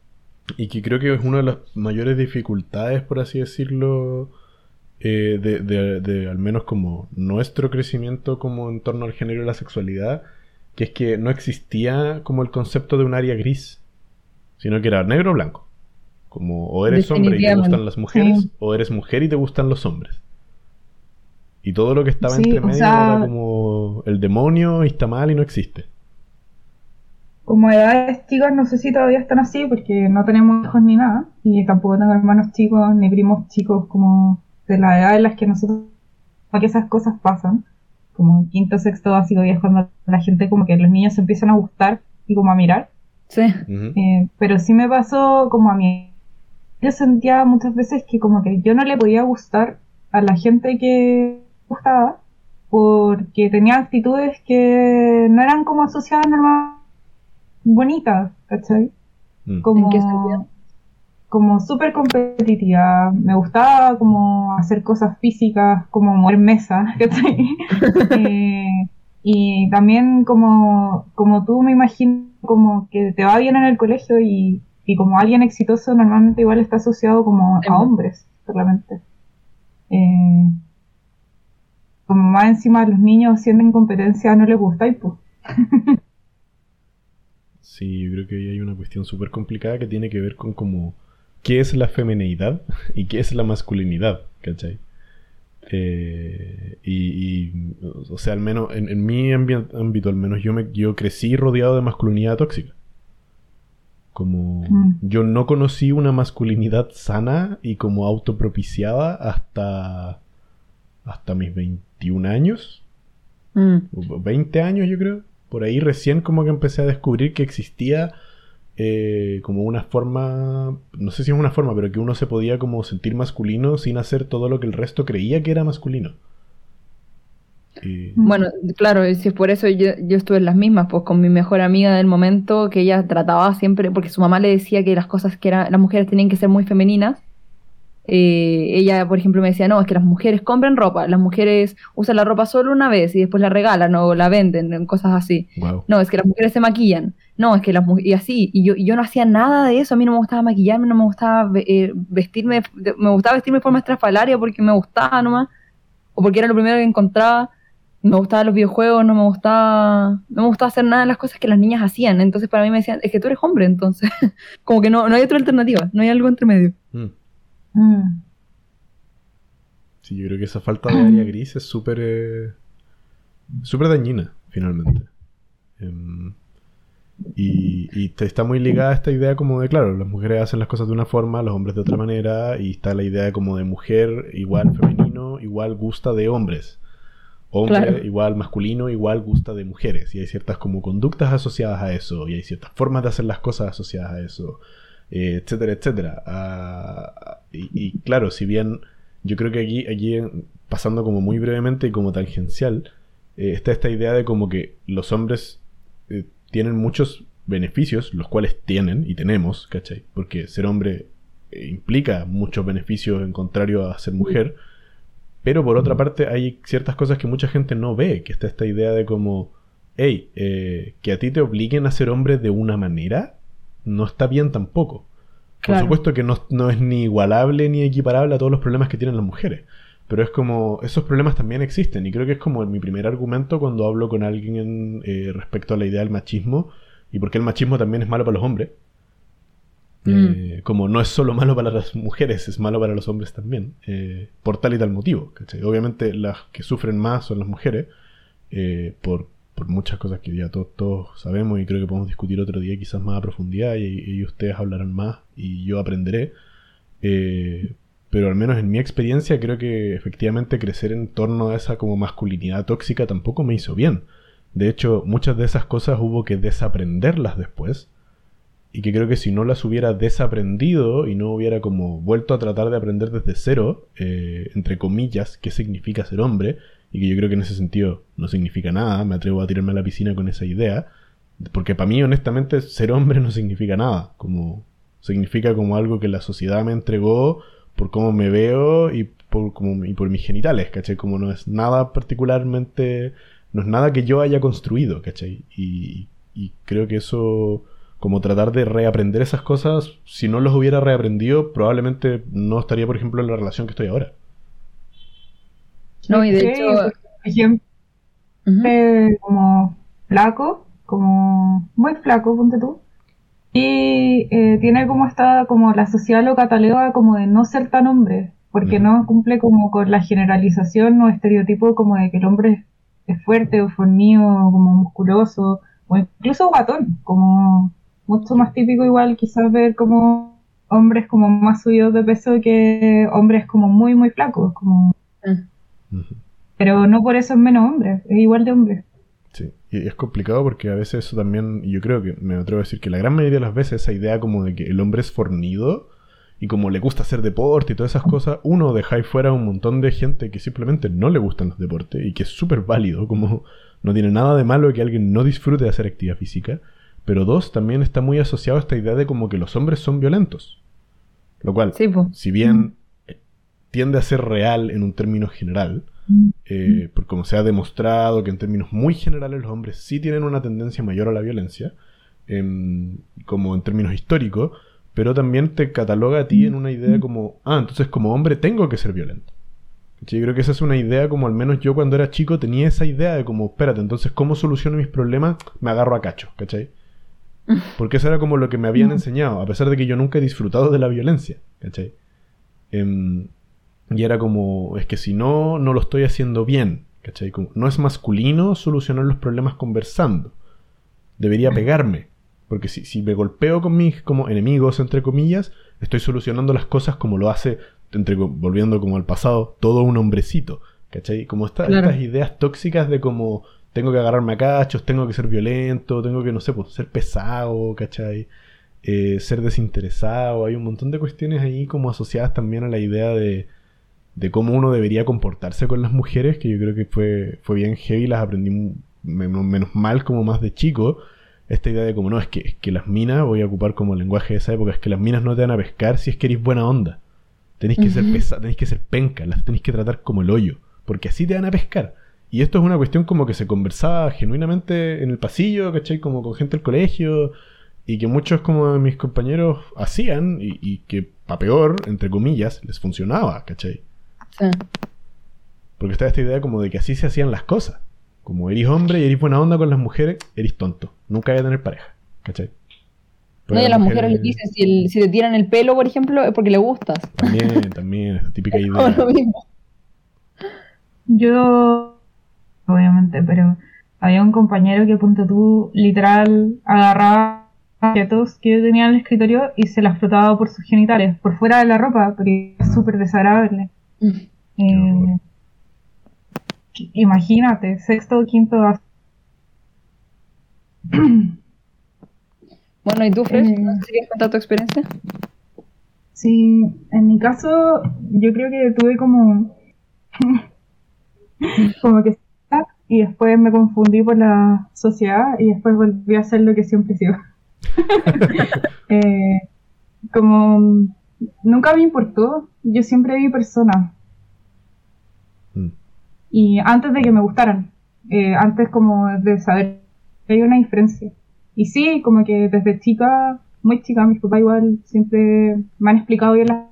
y que creo que es una de las mayores dificultades, por así decirlo, eh, de, de, de, al menos como nuestro crecimiento como en torno al género y la sexualidad, que es que no existía como el concepto de un área gris, sino que era negro o blanco. Como o eres hombre y te gustan las mujeres, o eres mujer y te gustan los hombres. Y todo lo que estaba entre medio era como el demonio y está mal y no existe. Como edades chicas, no sé si todavía están así, porque no tenemos hijos ni nada, y tampoco tengo hermanos chicos ni primos chicos como de la edad en las que nosotros, que esas cosas pasan, como quinto, sexto básico, y es cuando la gente como que los niños se empiezan a gustar y como a mirar. Sí. Eh, pero sí me pasó como a mí. Yo sentía muchas veces que como que yo no le podía gustar a la gente que gustaba porque tenía actitudes que no eran como asociadas normal bonitas, ¿cachai? Mm. Como, ¿En qué como súper competitiva. Me gustaba como hacer cosas físicas, como mover mesa, ¿cachai? Eh, y también como, como tú me imagino como que te va bien en el colegio y, y como alguien exitoso normalmente igual está asociado como a hombres, solamente. Eh, como más encima los niños sienten competencia no les gusta y pues. Sí, yo creo que ahí hay una cuestión súper complicada que tiene que ver con como qué es la feminidad y qué es la masculinidad, ¿cachai? Eh, y, o sea, al menos en, mi ámbito, al menos yo, me, yo crecí rodeado de masculinidad tóxica. Como Mm. yo no conocí una masculinidad sana y como autopropiciada hasta, hasta mis 21 años, Mm. o 20 años yo creo. Por ahí recién como que empecé a descubrir que existía eh, como una forma, no sé si es una forma, pero que uno se podía como sentir masculino sin hacer todo lo que el resto creía que era masculino. Bueno, claro, si es por eso yo, yo estuve en las mismas, pues con mi mejor amiga del momento, que ella trataba siempre, porque su mamá le decía que las cosas que eran, las mujeres tenían que ser muy femeninas. Eh, ella, por ejemplo, me decía, no, es que las mujeres compran ropa, las mujeres usan la ropa solo una vez y después la regalan o la venden, cosas así. Wow. No, es que las mujeres se maquillan. No, es que las mujeres. Y así. Y yo, y yo no hacía nada de eso. A mí no me gustaba maquillarme, no me gustaba eh, vestirme. Me gustaba vestirme de forma estrafalaria porque me gustaba nomás. O porque era lo primero que encontraba. Me gustaban los videojuegos, no me gustaba. No me gustaba hacer nada de las cosas que las niñas hacían. Entonces para mí me decían, es que tú eres hombre, entonces. Como que no, no hay otra alternativa, no hay algo entre medio. Mm. Mm. Sí, yo creo que esa falta de área gris es súper eh, súper dañina, finalmente. Em, y, y te- está muy ligada a esta idea como de, claro, las mujeres hacen las cosas de una forma, los hombres de otra manera, y está la idea como de mujer igual femenino, igual gusta de hombres. Hombre Claro. igual masculino, igual gusta de mujeres. Y hay ciertas como conductas asociadas a eso, y hay ciertas formas de hacer las cosas asociadas a eso, eh, etcétera, etcétera. Ah, y, y claro, si bien yo creo que aquí, aquí en- pasando como muy brevemente y como tangencial, eh, está esta idea de como que los hombres eh, tienen muchos beneficios, los cuales tienen y tenemos, ¿cachai? Porque ser hombre eh, implica muchos beneficios en contrario a ser mujer. Pero por otra parte hay ciertas cosas que mucha gente no ve, que está esta idea de como, hey, eh, que a ti te obliguen a ser hombre de una manera, no está bien tampoco. Por supuesto que no, no es ni igualable ni equiparable a todos los problemas que tienen las mujeres. Pero es como, esos problemas también existen. Y creo que es como mi primer argumento cuando hablo con alguien eh, respecto a la idea del machismo. Y porque el machismo también es malo para los hombres. Eh, como no es solo malo para las mujeres, es malo para los hombres también. eh, por tal y tal motivo. ¿cachai? Obviamente las que sufren más son las mujeres. eh, por, por muchas cosas que ya todos, todos sabemos y creo que podemos discutir otro día quizás más a profundidad y, y ustedes hablarán más y yo aprenderé. Eh, pero al menos en mi experiencia creo que efectivamente crecer en torno a esa como masculinidad tóxica tampoco me hizo bien. De hecho, muchas de esas cosas hubo que desaprenderlas después. Y que creo que si no las hubiera desaprendido y no hubiera como vuelto a tratar de aprender desde cero, eh, entre comillas, qué significa ser hombre, y que yo creo que en ese sentido no significa nada, me atrevo a tirarme a la piscina con esa idea, porque para mí honestamente ser hombre no significa nada, como significa como algo que la sociedad me entregó por cómo me veo y por, como, y por mis genitales, ¿cachai? Como no es nada particularmente, no es nada que yo haya construido, ¿cachai? Y, y creo que eso, como tratar de reaprender esas cosas, si no los hubiera reaprendido, probablemente no estaría, por ejemplo, en la relación que estoy ahora. No, y de Sí, hecho, por ejemplo, eh, como flaco, como muy flaco, ponte tú. Y eh, tiene como esta, como la sociedad lo cataloga como de no ser tan hombre, porque no cumple como con la generalización o estereotipo como de que el hombre es fuerte o fornido, como musculoso, o incluso guatón, como mucho más típico igual quizás ver como hombres como más subidos de peso que hombres como muy, muy flacos, como... Mm. Pero no por eso es menos hombre, es igual de hombre. Sí, y es complicado porque a veces eso también, yo creo que me atrevo a decir que la gran mayoría de las veces esa idea como de que el hombre es fornido y como le gusta hacer deporte y todas esas cosas, uno deja ahí fuera un montón de gente que simplemente no le gustan los deportes y que es súper válido, como no tiene nada de malo que alguien no disfrute de hacer actividad física, pero dos, también está muy asociado a esta idea de como que los hombres son violentos, lo cual, Sí, si bien eh, tiende a ser real en un término general, eh, por como se ha demostrado que en términos muy generales los hombres sí tienen una tendencia mayor a la violencia, em, como en términos históricos, pero también te cataloga a ti en una idea como, ah, entonces como hombre tengo que ser violento. Yo creo que esa es una idea como al menos yo cuando era chico tenía esa idea de como, espérate, entonces ¿cómo soluciono mis problemas? Me agarro a cacho, ¿cachai? Porque eso era como lo que me habían enseñado, a pesar de que yo nunca he disfrutado de la violencia, ¿cachai? Em, y era como, es que si no, no lo estoy haciendo bien, ¿cachai? Como, no es masculino solucionar los problemas conversando. Debería pegarme. Porque si, si me golpeo con mis como enemigos, entre comillas, estoy solucionando las cosas como lo hace, entre, volviendo como al pasado, todo un hombrecito. ¿Cachai? Como esta- Claro. estas ideas tóxicas de como tengo que agarrarme a cachos, tengo que ser violento, tengo que, no sé, pues, ser pesado, ¿cachai? Eh, ser desinteresado. Hay un montón de cuestiones ahí como asociadas también a la idea de, de cómo uno debería comportarse con las mujeres, que yo creo que fue, fue bien heavy, las aprendí menos, mal como más de chico. Esta idea de como no, es que, es que las minas, voy a ocupar como lenguaje de esa época, es que las minas no te van a pescar si es que eres buena onda. Tenéis que ser pesa, tenéis que ser penca, las tenéis que tratar como el hoyo, porque así te van a pescar. Y esto es una cuestión como que se conversaba genuinamente en el pasillo, ¿cachai? Como con gente del colegio, y que muchos como de mis compañeros hacían, y, y que, pa' peor, entre comillas, les funcionaba, ¿cachai? Sí. Porque está esta idea como de que así se hacían las cosas. Como eres hombre y eres buena onda con las mujeres, eres tonto. Nunca vas a tener pareja. ¿Cachai? Pero No, y a las mujeres les dicen, si, el- si te tiran el pelo, por ejemplo, es porque le gustas. También, también, esta típica idea. lo mismo. Yo, obviamente, pero había un compañero que, punto tú, literal, agarraba objetos que yo tenía en el escritorio y se las frotaba por sus genitales, por fuera de la ropa, porque es súper desagradable. Mm. Eh, imagínate, sexto o quinto Bueno, ¿y tú, Fresh? Eh. ¿No ¿Quieres contar tu experiencia? Sí, en mi caso, yo creo que tuve como. como que. Y después me confundí por la sociedad y después volví a hacer lo que siempre he sido. Eh, como. Nunca me importó, yo siempre vi personas. Mm. Y antes de que me gustaran, eh, antes como de saber que hay una diferencia. Y sí, como que desde chica, muy chica, mis papás igual siempre me han explicado bien las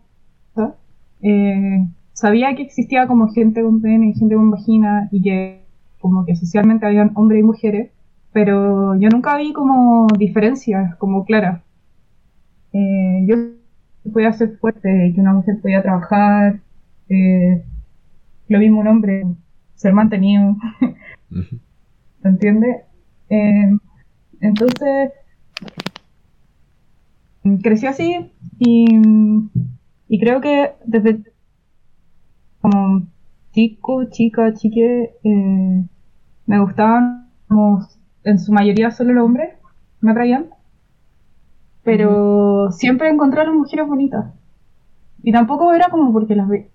cosas. Eh, sabía que existía como gente con pene y gente con vagina y que como que socialmente habían hombres y mujeres, pero yo nunca vi como diferencias como claras. Eh, yo podía ser fuerte, que una mujer podía trabajar, eh, lo mismo un hombre, ser mantenido, Ujú. ¿se entiende? Eh, entonces, crecí así y, y creo que desde como chico, chica, chique, eh, me gustaban como en su mayoría solo los hombres, me atraían, pero siempre las mujeres bonitas. Y tampoco era como porque las ve.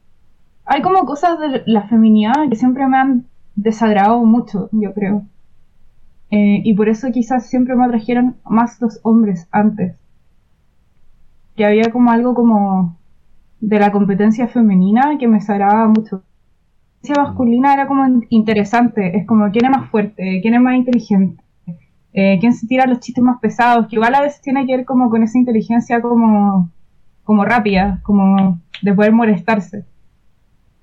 Hay como cosas de la feminidad que siempre me han desagradado mucho, yo creo. Eh, y por eso quizás siempre me atrajeron más los hombres antes. Que había como algo como de la competencia femenina que me desagradaba mucho. Masculina era como interesante, es como quién es más fuerte, quién es más inteligente, eh, quién se tira los chistes más pesados, que igual a veces tiene que ver como con esa inteligencia como, como rápida, como de poder molestarse.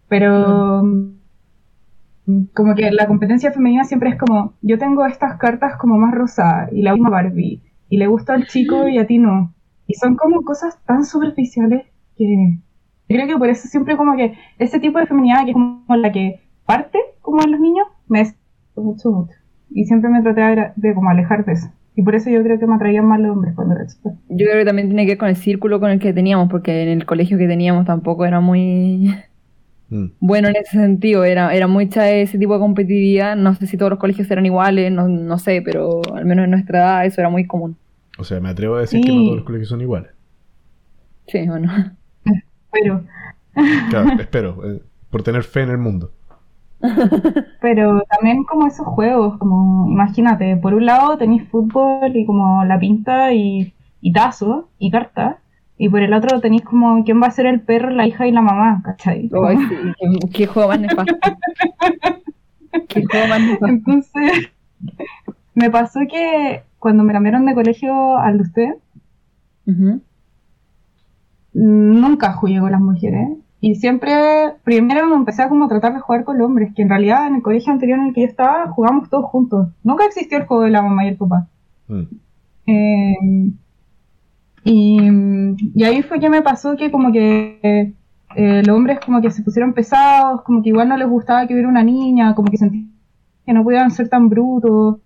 Pero mm, como que la competencia femenina siempre es como, yo tengo estas cartas como más rosadas y la última Barbie, y le gusta al chico y a ti no. Y son como cosas tan superficiales que creo que por eso siempre como que ese tipo de feminidad que es como la que parte como en los niños, me es mucho, mucho. Y siempre me traté de, de como alejar de eso. Y por eso yo creo que me atraían más los hombres cuando era chica. Yo creo que también tiene que ver con el círculo con el que teníamos, porque en el colegio que teníamos tampoco era muy Mm. bueno en ese sentido. Era, era mucha ese tipo de competitividad. No sé si todos los colegios eran iguales, no, no sé, pero al menos en nuestra edad eso era muy común. O sea, me atrevo a decir que no todos los colegios son iguales. Sí, bueno. Pero, Claro, espero, eh, por tener fe en el mundo. pero también como esos juegos, como imagínate, por un lado tenéis fútbol y como la pinta y, y tazo y carta, y por el otro tenéis como quién va a ser el perro, la hija y la mamá, ¿cachai? Sí, qué, qué juego más nefasto. Qué juego más nefasto. Entonces, me pasó que cuando me cambiaron de colegio al de usted, Ujú. Nunca jugué con las mujeres. Y siempre, primero me empecé a como tratar de jugar con los hombres, que en realidad en el colegio anterior en el que yo estaba, jugamos todos juntos. Nunca existió el juego de la mamá y el papá. Mm. Eh, y, y ahí fue que me pasó que como que eh, los hombres como que se pusieron pesados, como que igual no les gustaba que hubiera una niña, como que sentían que no podían ser tan brutos.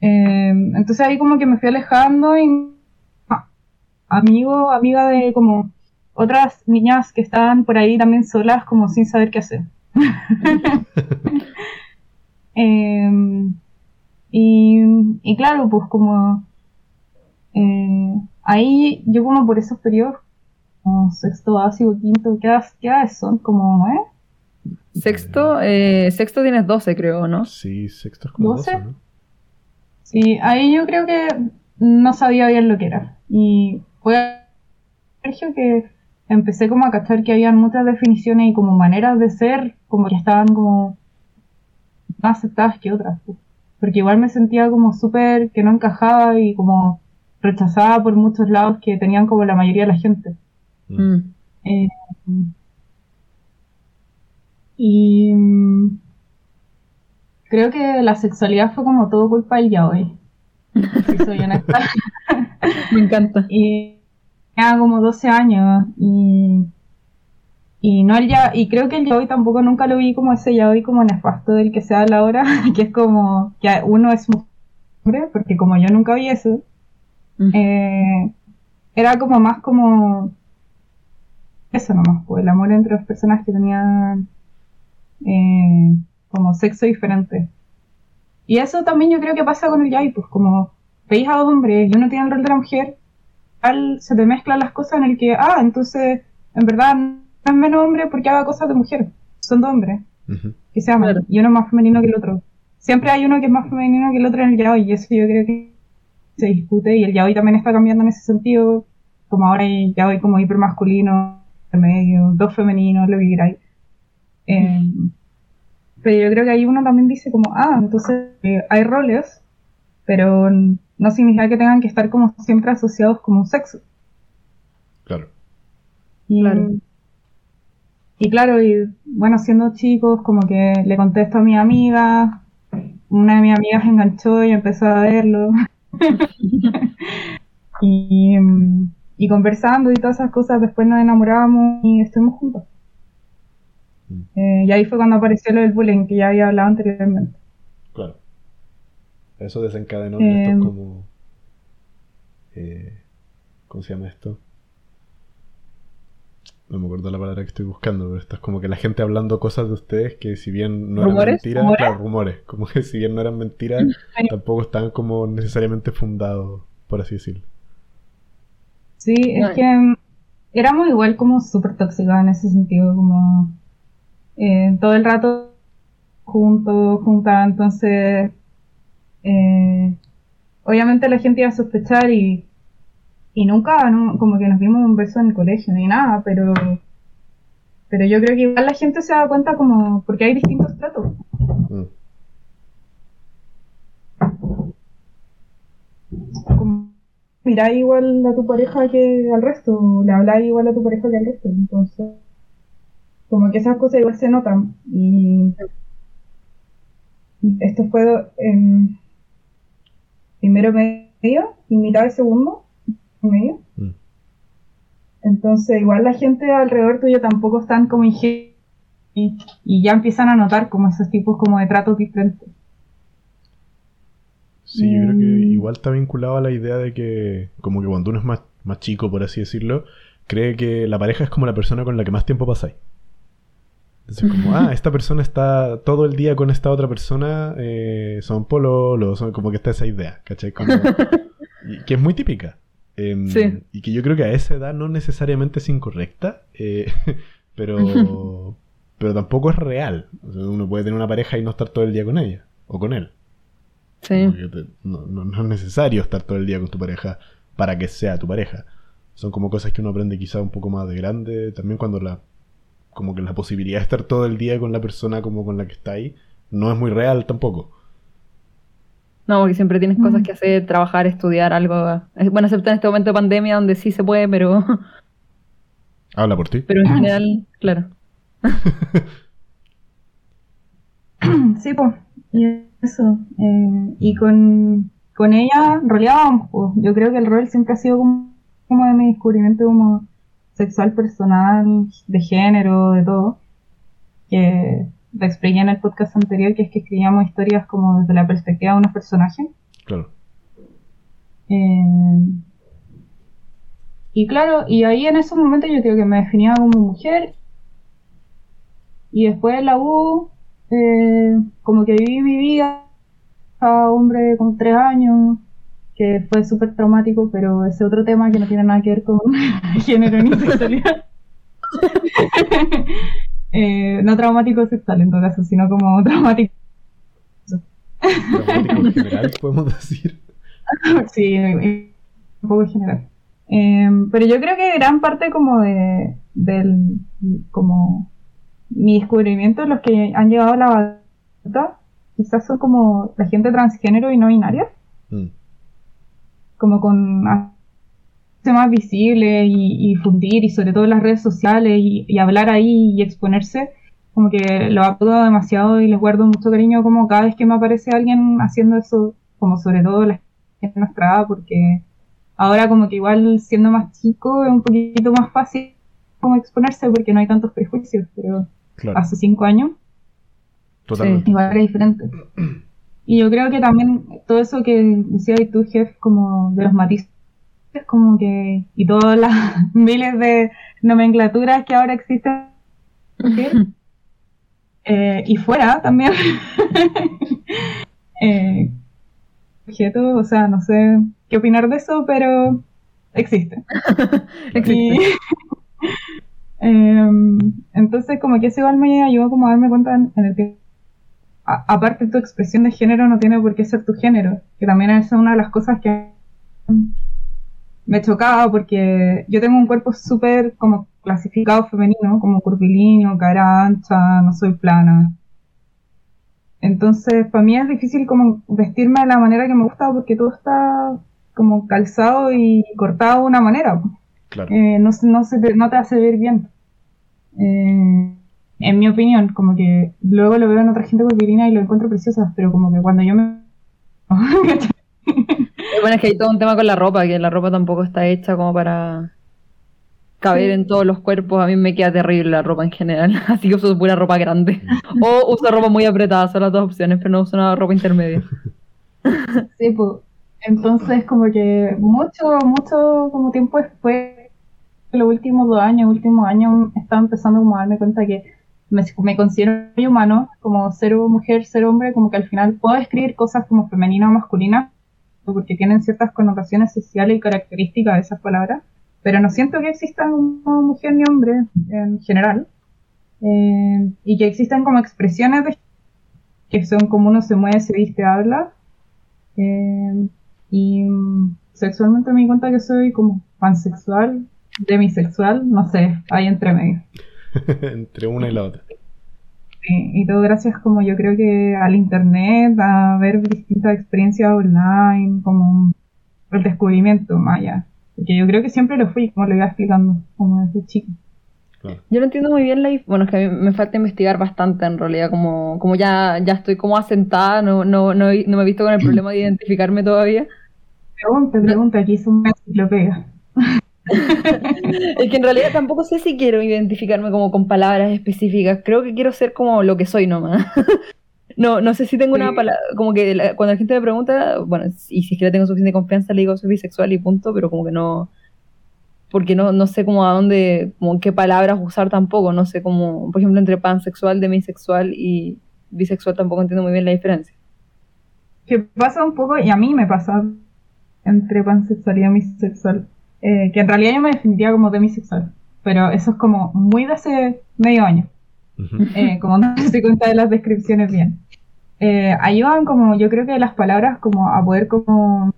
Eh, entonces ahí como que me fui alejando y ah, amigo, amiga de como otras niñas que estaban por ahí también solas como sin saber qué hacer. Eh, y, y claro, pues como eh, ahí yo como por esos periodos, como sexto básico, quinto, ¿qué edades, son? Como nueve. Sexto, eh, sexto tienes 12, creo, ¿no? Sí, sexto es como ¿Doce? 12, ¿no? Sí, ahí yo creo que no sabía bien lo que era. Y fue colegio que empecé como a cachar que habían muchas definiciones y como maneras de ser, como que estaban como más aceptadas que otras. pues. Porque igual me sentía como súper que no encajaba y como rechazada por muchos lados que tenían como la mayoría de la gente. Mm. Mm. Eh, y mm, creo que la sexualidad fue como todo culpa del yaoi. Si soy honesta. Me encanta. Y tenía como 12 años y, y no el ya, y creo que el yaoi tampoco nunca lo vi como ese yaoi como nefasto del que se habla ahora, que es como que uno es hombre, porque como yo nunca vi eso, Mm. eh, era como más como eso nomás, pues el amor entre las personas que tenían eh, como sexo diferente. Y eso también yo creo que pasa con el yaoi, pues como veis a dos hombres y uno tiene el rol de la mujer, se te mezclan las cosas en el que, ah, entonces en verdad no es menos hombre porque haga cosas de mujer, son dos hombres que se aman, Claro. y uno es más femenino que el otro. Siempre hay uno que es más femenino que el otro en el yaoi, y eso yo creo que se discute, y el yaoi también está cambiando en ese sentido, como ahora hay yaoi como hipermasculino, medio, dos femeninos, lo que queráis. Eh, pero yo creo que ahí uno también dice como, ah, entonces eh, hay roles, pero no significa que tengan que estar como siempre asociados como un sexo. Claro. Y, Claro. y claro, y bueno, siendo chicos, como que le contesto a mi amiga, una de mis amigas enganchó y empezó a verlo. y, y conversando y todas esas cosas, después nos enamoramos y estuvimos juntos. Mm. Eh, y ahí fue cuando apareció lo del bullying que ya había hablado anteriormente. Claro. Eso desencadenó en Eh, esto como... eh, ¿Cómo se llama esto? No me acuerdo la palabra que estoy buscando, pero esto es como que la gente hablando cosas de ustedes que si bien no eran ¿Rumores? mentiras, ¿Rumores? claro, rumores, como que si bien no eran mentiras, tampoco estaban como necesariamente fundados, por así decirlo. Sí, es que éramos igual como súper tóxicas en ese sentido, como eh, todo el rato juntos, juntas, entonces eh, obviamente la gente iba a sospechar y, y nunca, no- como que nos dimos un beso en el colegio ni nada, pero Pero yo creo que igual la gente se da cuenta como, porque hay distintos tratos. Mm. Como, igual a tu pareja que al resto, le hablas igual a tu pareja que al resto. Entonces, como que esas cosas igual se notan. Y esto fue en primero medio y mitad de segundo medio. Mm. Entonces, igual la gente alrededor tuyo tampoco están como ingenuos y, y ya empiezan a notar como esos tipos como de tratos diferentes. Sí, yo creo que Mm. igual está vinculado a la idea de que, como que cuando uno es más, más chico, por así decirlo, cree que la pareja es como la persona con la que más tiempo pasáis. Entonces, como, ah, esta persona está todo el día con esta otra persona, eh, son pololos, son como que está esa idea, ¿cachai? Como- y que es muy típica. Em, Sí. Y que yo creo que a esa edad no necesariamente es incorrecta, eh, pero, pero tampoco es real. O sea, uno puede tener una pareja y no estar todo el día con ella, o con él. Sí. Te- no, no- no es necesario estar todo el día con tu pareja para que sea tu pareja. Son como cosas que uno aprende quizá un poco más de grande. También cuando la como que la posibilidad de estar todo el día con la persona como con la que está ahí no es muy real tampoco. No, porque siempre tienes cosas Mm. que hacer, trabajar, estudiar, algo. Eh, Bueno, excepto en este momento de pandemia donde sí se puede, pero, Habla por ti. pero en general, claro. Sí, pues, y eso. eh, y con, con ella roleábamos, pues. Yo creo que el rol siempre ha sido como, como de mi descubrimiento como sexual personal, de género, de todo. Que te expliqué en el podcast anterior, que es que escribíamos historias como desde la perspectiva de unos personajes. Claro. Eh, y claro, y ahí en ese momento yo creo que me definía como mujer. Y después en la U, eh, como que viví mi vida a hombre con tres años, que fue súper traumático, pero ese otro tema que no tiene nada que ver con género ni sexualidad. Eh, no traumático sexual en todo caso, sino como traumático. Dramático en general, podemos decir. Sí, un poco general. Eh, pero yo creo que gran parte como de del como mi descubrimiento, los que han llegado a la batuta, quizás son como la gente transgénero y no binaria, Mm. Como con más visible y, y fundir y sobre todo en las redes sociales y, y hablar ahí y exponerse, como que lo aplaudo demasiado y les guardo mucho cariño como cada vez que me aparece alguien haciendo eso, como sobre todo la gente nuestra porque ahora como que igual siendo más chico es un poquito más fácil como exponerse porque no hay tantos prejuicios, pero Claro, hace cinco años totalmente. igual era diferente. Y yo creo que también todo eso que decía tú, Jeff, como de los matices, como que, y todas las miles de nomenclaturas que ahora existen. Eh, y fuera también, eh, objeto, o sea, no sé qué opinar de eso, pero existe. Y, em, entonces, como que eso igual me ayudó como a darme cuenta en, el que, a- aparte tu expresión de género no tiene por qué ser tu género, que también es una de las cosas que me chocaba porque yo tengo un cuerpo súper como clasificado femenino, como curvilíneo, cara ancha, no soy plana. Entonces, para mí es difícil como vestirme de la manera que me gusta porque todo está como calzado y cortado de una manera Claro. eh, no, se- no, se te, no te hace ver bien. Eh, en mi opinión, como que luego lo veo en otra gente curvilínea y lo encuentro preciosas, pero como que cuando yo me... Bueno, es que hay todo un tema con la ropa, que la ropa tampoco está hecha como para caber Sí. en todos los cuerpos. A mí me queda terrible la ropa en general, así que uso pura ropa grande. O uso ropa muy apretada, son las dos opciones, pero no uso una ropa intermedia. sí, pues, entonces como que mucho, mucho como tiempo después, los últimos dos años, últimos años, estaba empezando como a darme cuenta que me, considero muy humano, como ser mujer, ser hombre, como que al final puedo escribir cosas como femenina o masculina, porque tienen ciertas connotaciones sociales y características de esas palabras, pero no siento que existan como mujer ni hombre en general, eh, y que existan como expresiones de que son como uno se mueve, se viste, habla, eh, y sexualmente me di cuenta que soy como pansexual, demisexual, no sé, ahí entre medio. entre una y la otra. Sí, y todo gracias como yo creo que al internet, a ver distintas experiencias online, como el descubrimiento maya. Porque yo creo que siempre lo fui, como lo iba explicando, como desde chico. Yo no entiendo muy bien la... Bueno, es que a mí me falta investigar bastante en realidad, como, como ya, ya estoy como asentada, no, no, no, no me he visto con el problema de identificarme todavía. Pregunta, pregunta, aquí es una enciclopedia. es que en realidad tampoco sé si quiero identificarme como con palabras específicas. Creo que quiero ser como lo que soy nomás. no, no sé si tengo una palabra, como que cuando la gente me pregunta, bueno, y si es que le tengo suficiente confianza, le digo soy bisexual y punto, pero como que no, porque no, no sé cómo a dónde, como qué palabras usar tampoco, no sé cómo, por ejemplo, entre pansexual, demisexual y bisexual tampoco entiendo muy bien la diferencia. Que pasa un poco, y a mí me pasa entre pansexual y demisexual eh, que en realidad yo me definiría como demisexual, pero eso es como muy de hace medio año, eh, como no se cuenta de las descripciones bien. Eh, ayudan como, yo creo que las palabras como a poder como,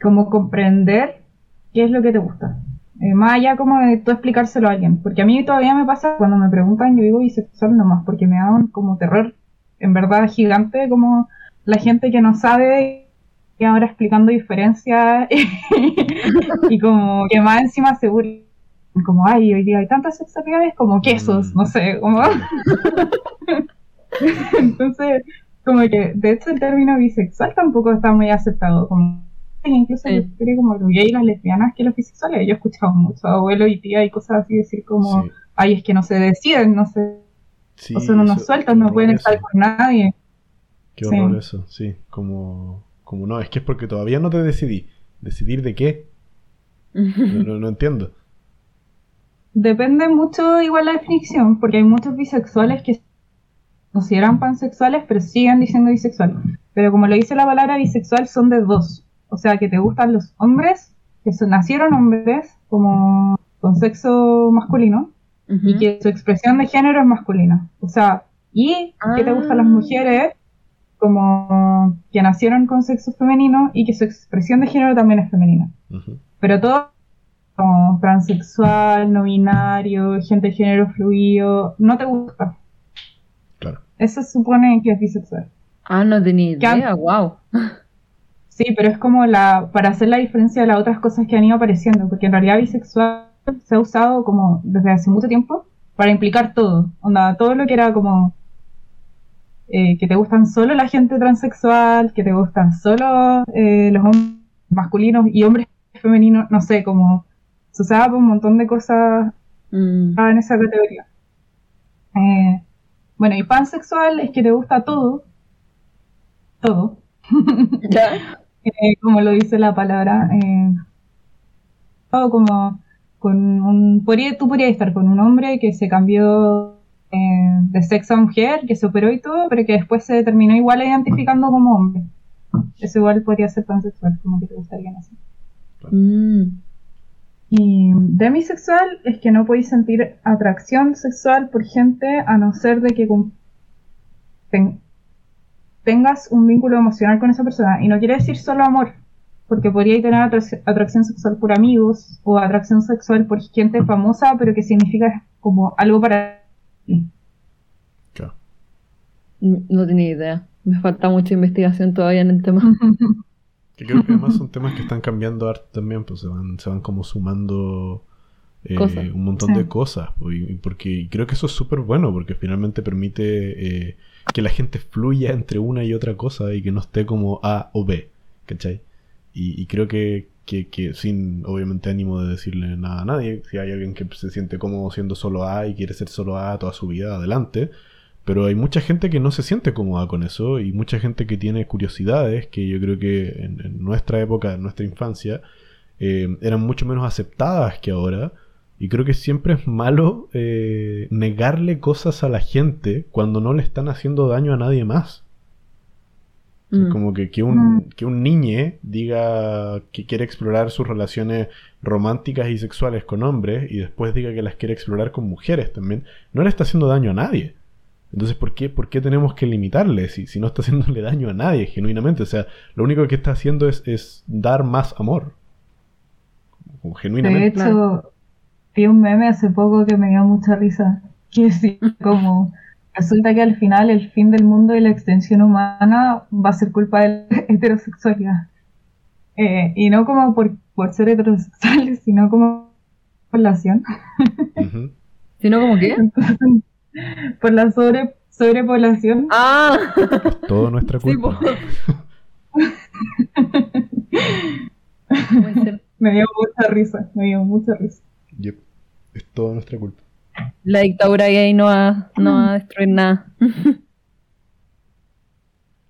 como comprender qué es lo que te gusta. más allá como de tú explicárselo a alguien, porque a mí todavía me pasa cuando me preguntan, yo digo bisexual nomás, porque me da un como terror, en verdad gigante, como la gente que no sabe y ahora explicando diferencias y como que más encima seguro como ay hoy día hay tantas sexualidades como quesos no sé como entonces como que de hecho el término bisexual tampoco está muy aceptado como incluso yo creo como los gays y las lesbianas que los bisexuales yo he escuchado mucho abuelo y tía y cosas así decir como ay es que no se deciden no sé o son unos sueltos no pueden estar con nadie qué horror eso sí como como no, es que es porque todavía no te decidí. ¿Decidir de qué? No, entiendo. Depende mucho igual la definición, porque hay muchos bisexuales que consideran pansexuales, pero siguen diciendo bisexual. Pero como lo dice la palabra bisexual, son de dos. O sea, que te gustan los hombres, que son, nacieron hombres, como con sexo masculino, y que su expresión de género es masculina. O sea, y que te gustan las ah. mujeres, como que nacieron con sexo femenino y que su expresión de género también es femenina. Pero todo como transexual, no binario, gente de género fluido, no te gusta. Claro. Eso supone que es bisexual. Ah, no tenía idea, wow. Sí, pero es como la para hacer la diferencia de las otras cosas que han ido apareciendo, porque en realidad bisexual se ha usado como desde hace mucho tiempo para implicar todo, onda, todo lo que era como eh, que te gustan solo la gente transexual, que te gustan solo eh, los hombres masculinos y hombres femeninos, no sé, como por un montón de cosas mm. en esa categoría. Eh, bueno, y pansexual es que te gusta todo, todo, como lo dice la palabra, todo como con un, podría, tú podrías estar con un hombre que se cambió eh, de sexo a mujer, que se operó y todo, pero que después se terminó igual identificando como hombre. Eso igual podría ser pansexual, como que te gustaría así. Mm. Y demisexual es que no podéis sentir atracción sexual por gente a no ser de que tengas un vínculo emocional con esa persona. Y no quiere decir solo amor, porque podría tener atracción sexual por amigos o atracción sexual por gente famosa, pero que significa como algo para no tenía idea. Me falta mucha investigación todavía en el tema. que creo que además son temas que están cambiando arte también, pues se van, se van como sumando eh, un montón de cosas. Porque creo que eso es súper bueno, porque finalmente permite eh, que la gente fluya entre una y otra cosa y que no esté como A o B, ¿cachai? Y, creo que, que, sin obviamente ánimo de decirle nada a nadie, si hay alguien que se siente cómodo siendo solo A y quiere ser solo A toda su vida, adelante. Pero hay mucha gente que no se siente cómoda con eso y mucha gente que tiene curiosidades que yo creo que en, nuestra época, en nuestra infancia, eh, eran mucho menos aceptadas que ahora. Y creo que siempre es malo eh, negarle cosas a la gente cuando no le están haciendo daño a nadie más. Mm. Como que, que, un, mm. que un niñe diga que quiere explorar sus relaciones románticas y sexuales con hombres y después diga que las quiere explorar con mujeres también, no le está haciendo daño a nadie. Entonces, ¿por qué, ¿por qué tenemos que limitarle si, si no está haciéndole daño a nadie, genuinamente? O sea, lo único que está haciendo es, dar más amor. genuinamente. De hecho, vi un meme hace poco que me dio mucha risa. Que sí, como resulta que al final el fin del mundo y la extensión humana va a ser culpa de la heterosexualidad. Eh, y no como por, por ser heterosexuales, sino como población. Ujú. ¿Sino como qué? Entonces, por la sobre, sobrepoblación. Ah, Todo nuestra culpa. Me dio mucha risa, me dio mucha risa. Yep. Es toda nuestra culpa. La dictadura gay no va, no va a destruir nada.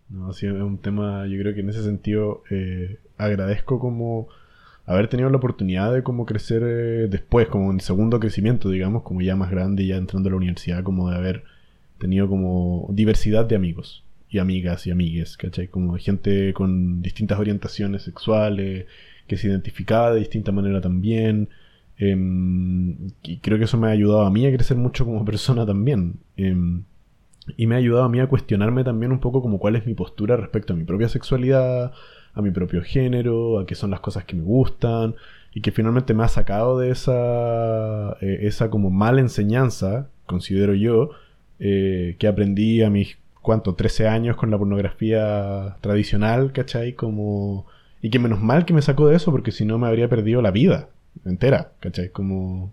No, sí, es un tema, yo creo que en ese sentido eh, agradezco como haber tenido la oportunidad de como crecer eh, después, como en segundo crecimiento, digamos, como ya más grande, ya entrando a la universidad, como de haber tenido como diversidad de amigos y amigas y amigues, ¿cachai? Como gente con distintas orientaciones sexuales, que se identificaba de distinta manera también. Em, y creo que eso me ha ayudado a mí a crecer mucho como persona también. em, y me ha ayudado a mí a cuestionarme también un poco como cuál es mi postura respecto a mi propia sexualidad, a mi propio género, a qué son las cosas que me gustan, y que finalmente me ha sacado de esa, eh, esa como mala enseñanza, considero yo, eh, que aprendí a mis, ¿cuánto? 13 años con la pornografía tradicional, ¿cachai? Como... Y que menos mal que me sacó de eso, porque si no me habría perdido la vida entera, ¿cachai? Como...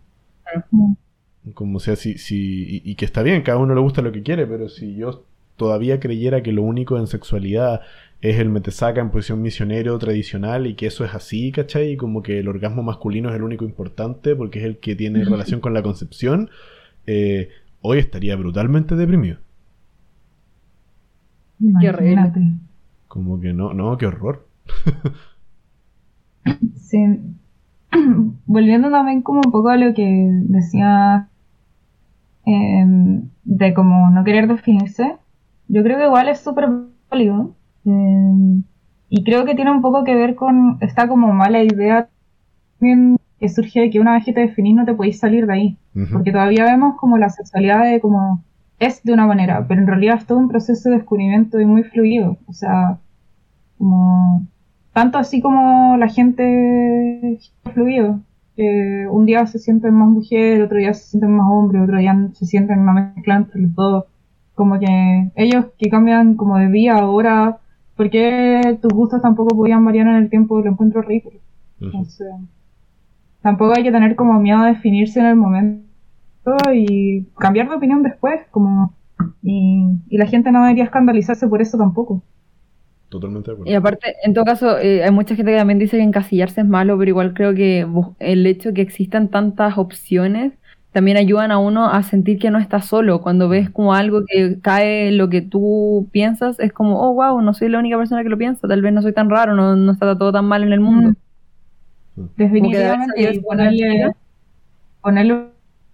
Como sea, si, si, y, y que está bien, cada uno le gusta lo que quiere, pero si yo todavía creyera que lo único en sexualidad es el metesaca en posición misionero tradicional y que eso es así, ¿cachai? Y como que el orgasmo masculino es el único importante porque es el que tiene relación con la concepción, eh, hoy estaría brutalmente deprimido. Qué horrible. Como que no, no, qué horror. Sí. Volviendo también como un poco a lo que decía em, de como no querer definirse, yo creo que igual es súper válido. em, y creo que tiene un poco que ver con esta como mala idea también que surge de que una vez que te definís no te podéis salir de ahí. Porque todavía vemos como la sexualidad de como es de una manera, pero en realidad es todo un proceso de descubrimiento y muy fluido. O sea, como tanto así como la gente fluido, que un día se sienten más mujer, otro día se sienten más hombre, otro día se sienten una mezcla entre los dos. Como que ellos que cambian como de día a hora, porque tus gustos tampoco podían variar en el tiempo, lo encuentro ridículo. Entonces, tampoco hay que tener como miedo a definirse en el momento y cambiar de opinión después, como y, y la gente no debería escandalizarse por eso tampoco. Totalmente de acuerdo. Y aparte, en todo caso, eh, hay mucha gente que también dice que encasillarse es malo, pero igual creo que el hecho de que existan tantas opciones también ayudan a uno a sentir que no está solo. Cuando ves como algo que cae en lo que tú piensas, es como, oh, wow, no soy la única persona que lo piensa, tal vez no soy tan raro, no, no está todo tan mal en el mundo. Mm. Definitivamente, ponerle, ponerlo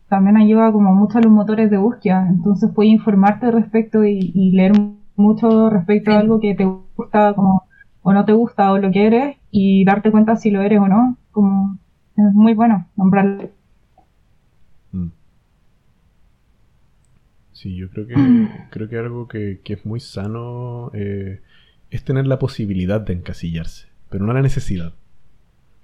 también ayuda como mucho a los motores de búsqueda. Entonces puedes informarte al respecto y, y leer mucho respecto a algo que te gusta como, o no te gusta o lo que eres y darte cuenta si lo eres o no. Como es muy bueno nombrarlo. Mm. Sí, yo creo que creo que algo que, que es muy sano eh, es tener la posibilidad de encasillarse, pero no la necesidad.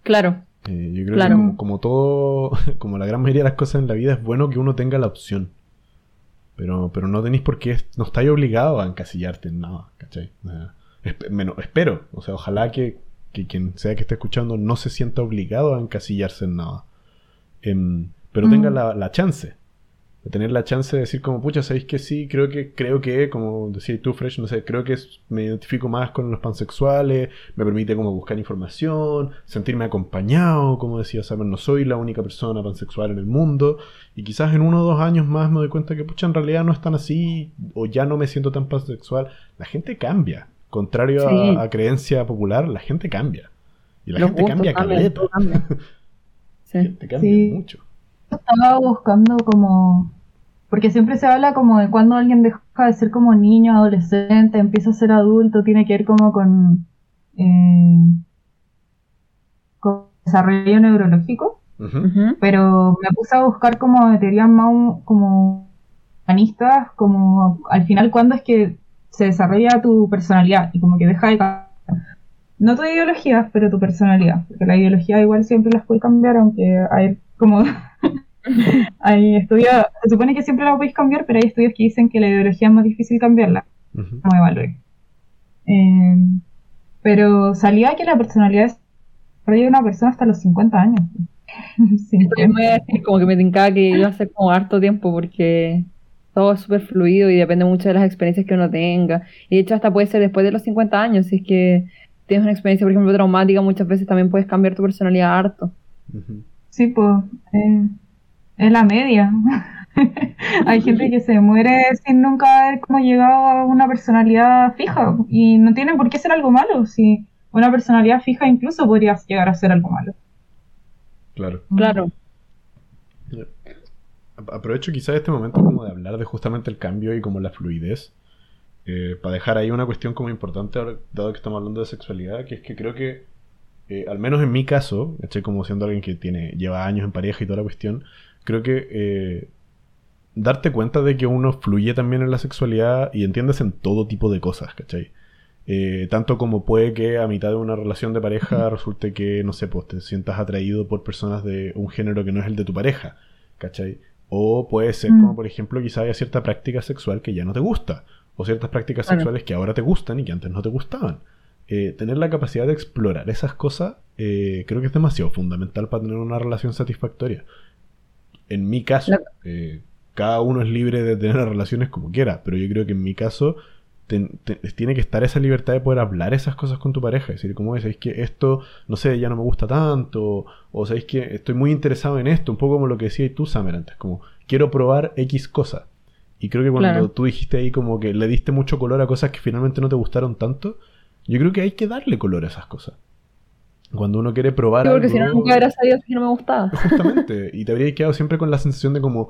Claro, Eh, yo creo Claro. que como, como todo, como la gran mayoría de las cosas en la vida, es bueno que uno tenga la opción. Pero, pero no tenéis por qué, no estáis obligado a encasillarte en nada, ¿cachai? O sea, esp- menos- espero, o sea, ojalá que, que quien sea que esté escuchando no se sienta obligado a encasillarse en nada. Em, pero tenga Mm. la, la chance. De tener la chance de decir como, pucha, ¿sabéis que sí? Creo que, creo que, como decías tú, Fresh, no sé, creo que me identifico más con los pansexuales, me permite como buscar información, sentirme acompañado, como decía Samuel, no soy la única persona pansexual en el mundo, y quizás en uno o dos años más me doy cuenta que, pucha, en realidad no es tan así, o ya no me siento tan pansexual. La gente cambia. Contrario a- Sí. a, creencia popular, la gente cambia. Y la los gente cambia caleta. cambia. La Sí. gente cambia Sí. mucho. Estaba buscando como, porque siempre se habla como de cuando alguien deja de ser como niño, adolescente, empieza a ser adulto, tiene que ver como con, eh, con desarrollo neurológico. Pero me puse a buscar como de teorías más como humanistas, como al final cuándo es que se desarrolla tu personalidad y como que deja de cambiar. No tu ideología, pero tu personalidad, porque la ideología igual siempre las puede cambiar, aunque hay como hay estudios, se supone que siempre la podéis cambiar, pero hay estudios que dicen que la ideología es más difícil cambiarla. Ujú. Como evalué. Eh, pero salía que la personalidad desarrolla de una persona hasta los 50 años. Esto yo 50. me voy a decir como que me tincaba que iba a ser como harto tiempo porque todo es súper fluido y depende mucho de las experiencias que uno tenga. Y de hecho hasta puede ser después de los 50 años, si es que tienes una experiencia, por ejemplo, traumática, muchas veces también puedes cambiar tu personalidad harto. Ujú. Sí, pues, eh, es la media. Hay gente que se muere sin nunca haber como llegado a una personalidad fija y no tiene por qué ser algo malo. Si una personalidad fija incluso podría llegar a ser algo malo. Claro. Claro. Aprovecho quizás este momento como de hablar de justamente el cambio y como la fluidez. eh, para dejar ahí una cuestión como importante, dado que estamos hablando de sexualidad, que es que creo que, eh, al menos en mi caso, ¿cachai? como siendo alguien que tiene, lleva años en pareja y toda la cuestión, creo que eh, darte cuenta de que uno fluye también en la sexualidad y entiendes en todo tipo de cosas, ¿cachai? Eh, tanto como puede que a mitad de una relación de pareja resulte que, no sé, pues te sientas atraído por personas de un género que no es el de tu pareja, ¿cachai? O puede ser Mm. como, por ejemplo, quizá haya cierta práctica sexual que ya no te gusta, o ciertas prácticas sexuales que ahora te gustan y que antes no te gustaban. Eh, tener la capacidad de explorar esas cosas eh, creo que es demasiado fundamental para tener una relación satisfactoria. En mi caso, eh, cada uno es libre de tener las relaciones como quiera, pero yo creo que en mi caso ten- tiene que estar esa libertad de poder hablar esas cosas con tu pareja. Es decir, como es, sabéis que esto, no sé, ya no me gusta tanto, o sabéis que estoy muy interesado en esto, un poco como lo que decías tú, Samer, antes, como quiero probar X cosa. Y creo que cuando Claro. tú dijiste ahí como que le diste mucho color a cosas que finalmente no te gustaron tanto, yo creo que hay que darle color a esas cosas. Cuando uno quiere probar Sí, porque algo, si no, nunca hubiera sabido que no me gustaba. Justamente, y te habría quedado siempre con la sensación de como,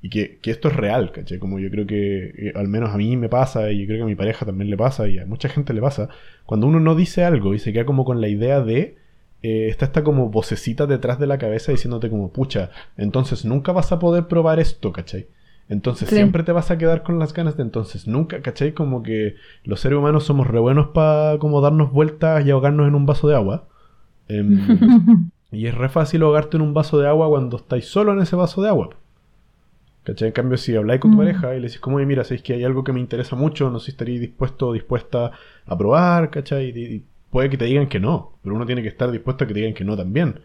y que, que esto es real, ¿cachai? Como yo creo que, eh, al menos a mí me pasa, y yo creo que a mi pareja también le pasa, y a mucha gente le pasa, cuando uno no dice algo y se queda como con la idea de, eh, está esta como vocecita detrás de la cabeza diciéndote como, pucha, entonces nunca vas a poder probar esto, ¿cachai? Entonces Sí. siempre te vas a quedar con las ganas de entonces nunca, ¿cachai? Como que los seres humanos somos re buenos para como darnos vueltas y ahogarnos en un vaso de agua. Em, y es re fácil ahogarte en un vaso de agua cuando estáis solo en ese vaso de agua. ¿Cachai? En cambio, si habláis con tu Mm. pareja y le decís, como, "Oye, mira, sabéis que hay algo que me interesa mucho, no sé si estaréis dispuesto o dispuesta a probar, ¿cachai? Y, y puede que te digan que no, pero uno tiene que estar dispuesto a que te digan que no también.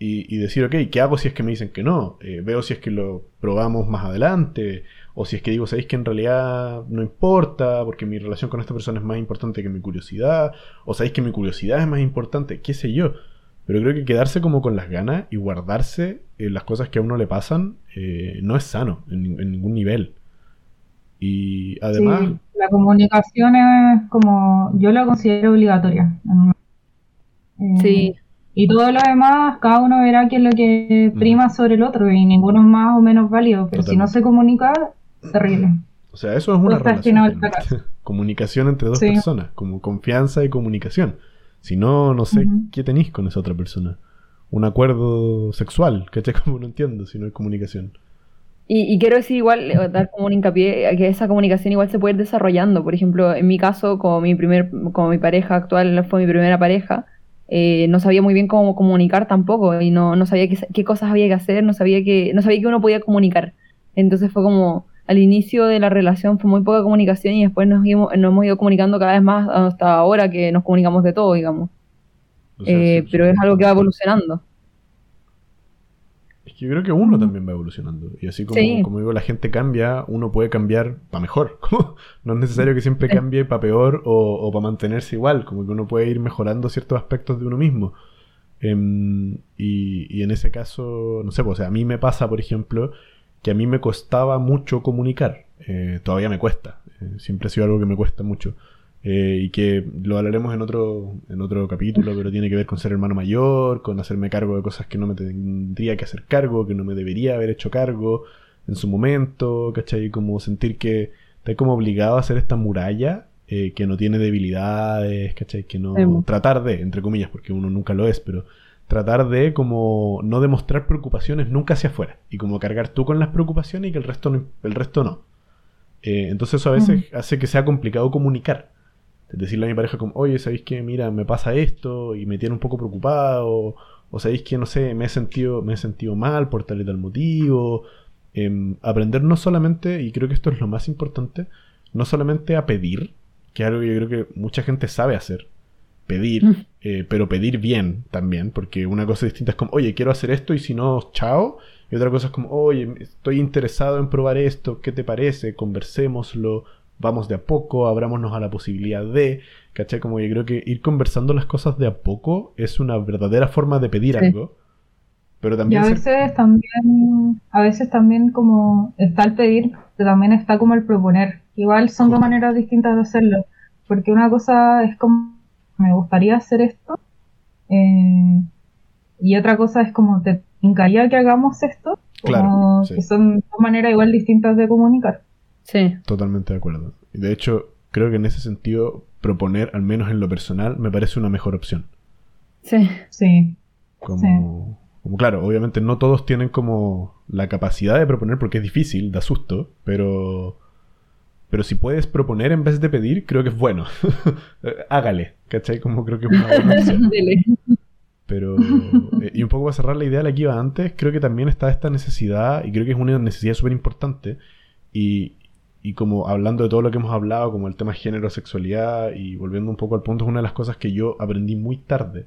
Y, y decir, ok, ¿qué hago si es que me dicen que no? Eh, veo si es que lo probamos más adelante, o si es que digo, sabéis que en realidad no importa, porque mi relación con esta persona es más importante que mi curiosidad, o sabéis que mi curiosidad es más importante, qué sé yo. Pero creo que quedarse como con las ganas y guardarse eh, las cosas que a uno le pasan eh, no es sano en, en ningún nivel. Y además, Sí, la comunicación es como, yo la considero obligatoria. Eh, Sí, Y todo lo demás, cada uno verá qué es lo que prima sobre el otro y ninguno es más o menos válido. Pero si no se comunica, terrible. o sea, eso es una relación. Comunicación entre dos Sí. personas, como confianza y comunicación. Si no, no sé qué tenéis con esa otra persona. Un acuerdo sexual, ¿cachai? Como no entiendo si no hay comunicación. Y, y quiero decir igual, eh, dar como un hincapié a que esa comunicación igual se puede ir desarrollando. Por ejemplo, en mi caso, como mi primer, como mi pareja actual fue mi primera pareja, eh, no sabía muy bien cómo comunicar tampoco y no, no sabía qué, qué cosas había que hacer, no sabía que, no sabía que uno podía comunicar. Entonces fue como, al inicio de la relación fue muy poca comunicación y después nos, íbamos- nos hemos ido comunicando cada vez más hasta ahora que nos comunicamos de todo, digamos. O sea, Eh, sí, pero sí. es algo que va evolucionando. Es que yo creo que uno también va evolucionando. Y así como, como digo, la gente cambia, uno puede cambiar para mejor. No es necesario que siempre cambie para peor o, o para mantenerse igual. Como que uno puede ir mejorando ciertos aspectos de uno mismo. Em, y, y en ese caso, no sé, pues, o sea, a mí me pasa, por ejemplo, que a mí me costaba mucho comunicar. Eh, todavía me cuesta. Eh, siempre ha sido algo que me cuesta mucho. Eh, y que lo hablaremos en otro, en otro capítulo, pero tiene que ver con ser hermano mayor, con hacerme cargo de cosas que no me tendría que hacer cargo, que no me debería haber hecho cargo en su momento, ¿cachai? Como sentir que estoy como obligado a hacer esta muralla que no tiene debilidades, ¿cachai? Que no... Tratar de, entre comillas, porque uno nunca lo es, pero tratar de como no demostrar preocupaciones nunca hacia afuera y como cargar tú con las preocupaciones y que el resto no, el resto no. Eh, entonces eso a veces hace que sea complicado comunicar. Decirle a mi pareja como, oye, ¿sabéis que Mira, me pasa esto y me tiene un poco preocupado. o sabéis que, no sé, me he sentido, me he sentido mal por tal y tal motivo. Em, aprender no solamente, y creo que esto es lo más importante, no solamente a pedir, que es algo que yo creo que mucha gente sabe hacer, pedir, Mm. eh, pero pedir bien también, porque una cosa distinta es como, oye, quiero hacer esto y si no, chao. Y otra cosa es como, oye, estoy interesado en probar esto, ¿qué te parece? Conversémoslo, vamos de a poco, abrámonos a la posibilidad de, ¿cachai? Como yo creo que ir conversando las cosas de a poco es una verdadera forma de pedir Sí. algo. Pero Y también a ser- veces también, a veces también como está el pedir, pero también está como el proponer. Igual son dos maneras distintas de hacerlo, porque una cosa es como, me gustaría hacer esto, eh, y otra cosa es como, te encantaría que hagamos esto, Claro, como sí. que son dos maneras igual distintas de comunicar. Sí. Totalmente de acuerdo. Y de hecho, creo que en ese sentido, proponer, al menos en lo personal, me parece una mejor opción. Sí. Sí, Como, como claro, obviamente no todos tienen como la capacidad de proponer porque es difícil, da susto, pero pero si puedes proponer en vez de pedir, creo que es bueno. Hágale, ¿cachai? Como creo que es una buena opción. Pero, eh, y un poco para cerrar la idea de la que iba antes, creo que también está esta necesidad, y creo que es una necesidad súper importante, y, y como hablando de todo lo que hemos hablado, como el tema género, sexualidad, y volviendo un poco al punto, es una de las cosas que yo aprendí muy tarde,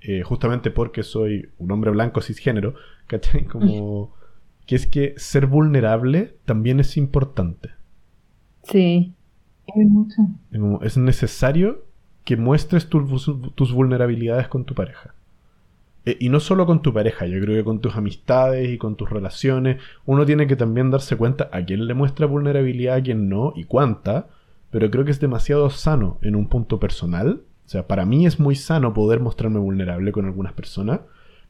eh, justamente porque soy un hombre blanco cisgénero, ¿cachai? Como que es que ser vulnerable también es importante. Sí. hay mucho. Es necesario que muestres tus, tus vulnerabilidades con tu pareja. Eh, y no solo con tu pareja, yo creo que con tus amistades y con tus relaciones. Uno tiene que también darse cuenta a quién le muestra vulnerabilidad, a quién no y cuánta. Pero creo que es demasiado sano en un punto personal. O sea, para mí es muy sano poder mostrarme vulnerable con algunas personas.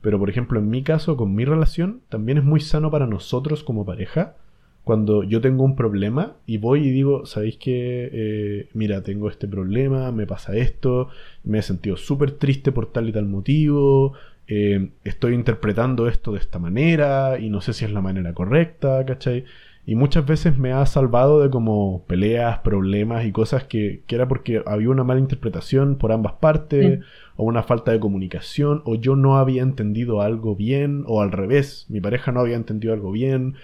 Pero por ejemplo, en mi caso, con mi relación, también es muy sano para nosotros como pareja cuando yo tengo un problema y voy y digo, ¿sabéis que Mira, tengo este problema, me pasa esto, me he sentido súper triste por tal y tal motivo, eh, estoy interpretando esto de esta manera y no sé si es la manera correcta, ¿cachai? Y muchas veces me ha salvado de como peleas, problemas y cosas que, que era porque había una mala interpretación por ambas partes, Sí. o una falta de comunicación, o yo no había entendido algo bien, o al revés, mi pareja no había entendido algo bien.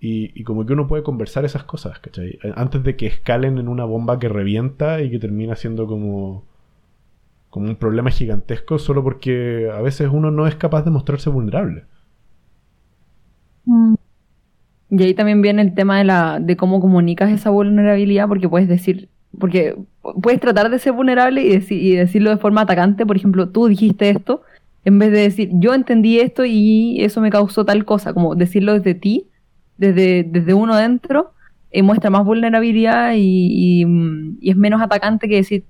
Y, y como que uno puede conversar esas cosas, ¿cachai? Antes de que escalen en una bomba que revienta y que termina siendo como, como un problema gigantesco solo porque a veces uno no es capaz de mostrarse vulnerable. Mm, Y ahí también viene el tema de la de cómo comunicas esa vulnerabilidad, porque puedes decir, porque puedes tratar de ser vulnerable y, deci- y decirlo de forma atacante, por ejemplo, tú dijiste esto, en vez de decir, yo entendí esto y eso me causó tal cosa, como decirlo desde ti, desde, desde uno dentro, eh, muestra más vulnerabilidad y, y, mm, y es menos atacante que decir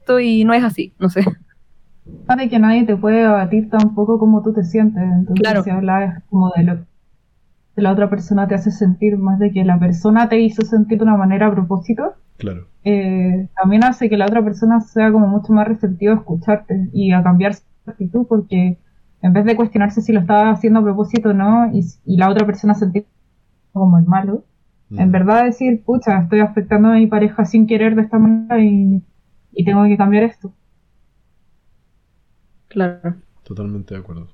esto y no es así, no sé. Sabe que nadie te puede abatir tampoco como tú te sientes. Entonces, Claro. si hablas como de lo que la otra persona te hace sentir, más de que la persona te hizo sentir de una manera a propósito, Claro. eh, también hace que la otra persona sea como mucho más receptiva a escucharte y a cambiar su actitud, porque en vez de cuestionarse si lo estaba haciendo a propósito o no, y, y la otra persona sentir como el malo, en Mm. verdad decir, pucha, estoy afectando a mi pareja sin querer de esta manera y, y tengo que cambiar esto. Claro. Totalmente de acuerdo.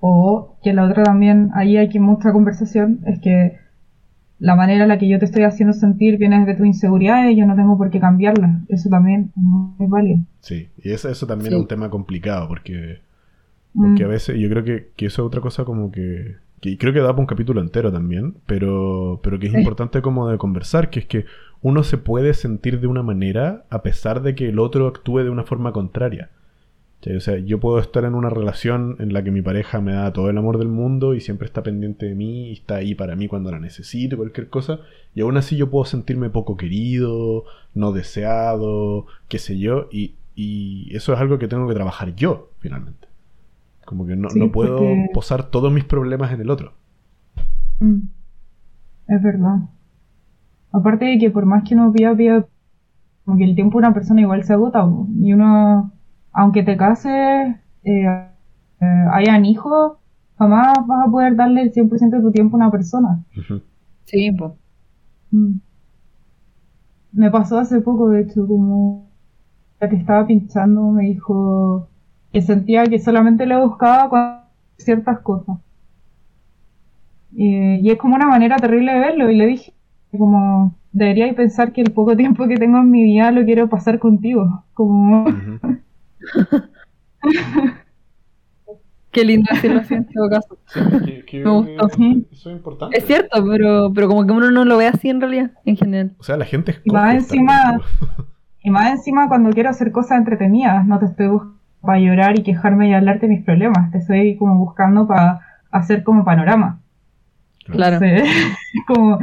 O que la otra también, ahí hay que mucha conversación, es que la manera en la que yo te estoy haciendo sentir viene de tu inseguridad y yo no tengo por qué cambiarla. Eso también es muy válido. Sí, y eso, eso también Sí. es un tema complicado porque, porque Mm. a veces yo creo que, que eso es otra cosa como que, que y creo que da para un capítulo entero también, pero, pero que es Sí. importante como de conversar, que es que uno se puede sentir de una manera a pesar de que el otro actúe de una forma contraria. O sea, yo puedo estar en una relación en la que mi pareja me da todo el amor del mundo y siempre está pendiente de mí y está ahí para mí cuando la necesito, cualquier cosa, y aún así yo puedo sentirme poco querido, no deseado, qué sé yo, y, y eso es algo que tengo que trabajar yo, finalmente. Como que no, Sí, no puedo porque- posar todos mis problemas en el otro. Mm. Es verdad. Aparte de que por más que uno pida, pida, como que el tiempo de una persona igual se agota, y uno, aunque te cases, eh, eh, hayan hijos, jamás vas a poder darle el 100% de tu tiempo a una persona. Sí, pues. Mm. Me pasó hace poco, de hecho, como la que estaba pinchando me dijo, que sentía que solamente lo buscaba con ciertas cosas. Y, y es como una manera terrible de verlo, y le dije, como, debería pensar que el poco tiempo que tengo en mi vida lo quiero pasar contigo. Como. Qué lindo decirlo así en todo caso. Sí, que- que Me gustó. Eso es importante. Es cierto, pero, pero como que uno no lo ve así en realidad, en general. O sea, la gente Y más encima- y más encima cuando quiero hacer cosas entretenidas, no te estoy buscando para llorar y quejarme y hablarte de mis problemas, te estoy como buscando para hacer como panorama. Claro. Entonces, como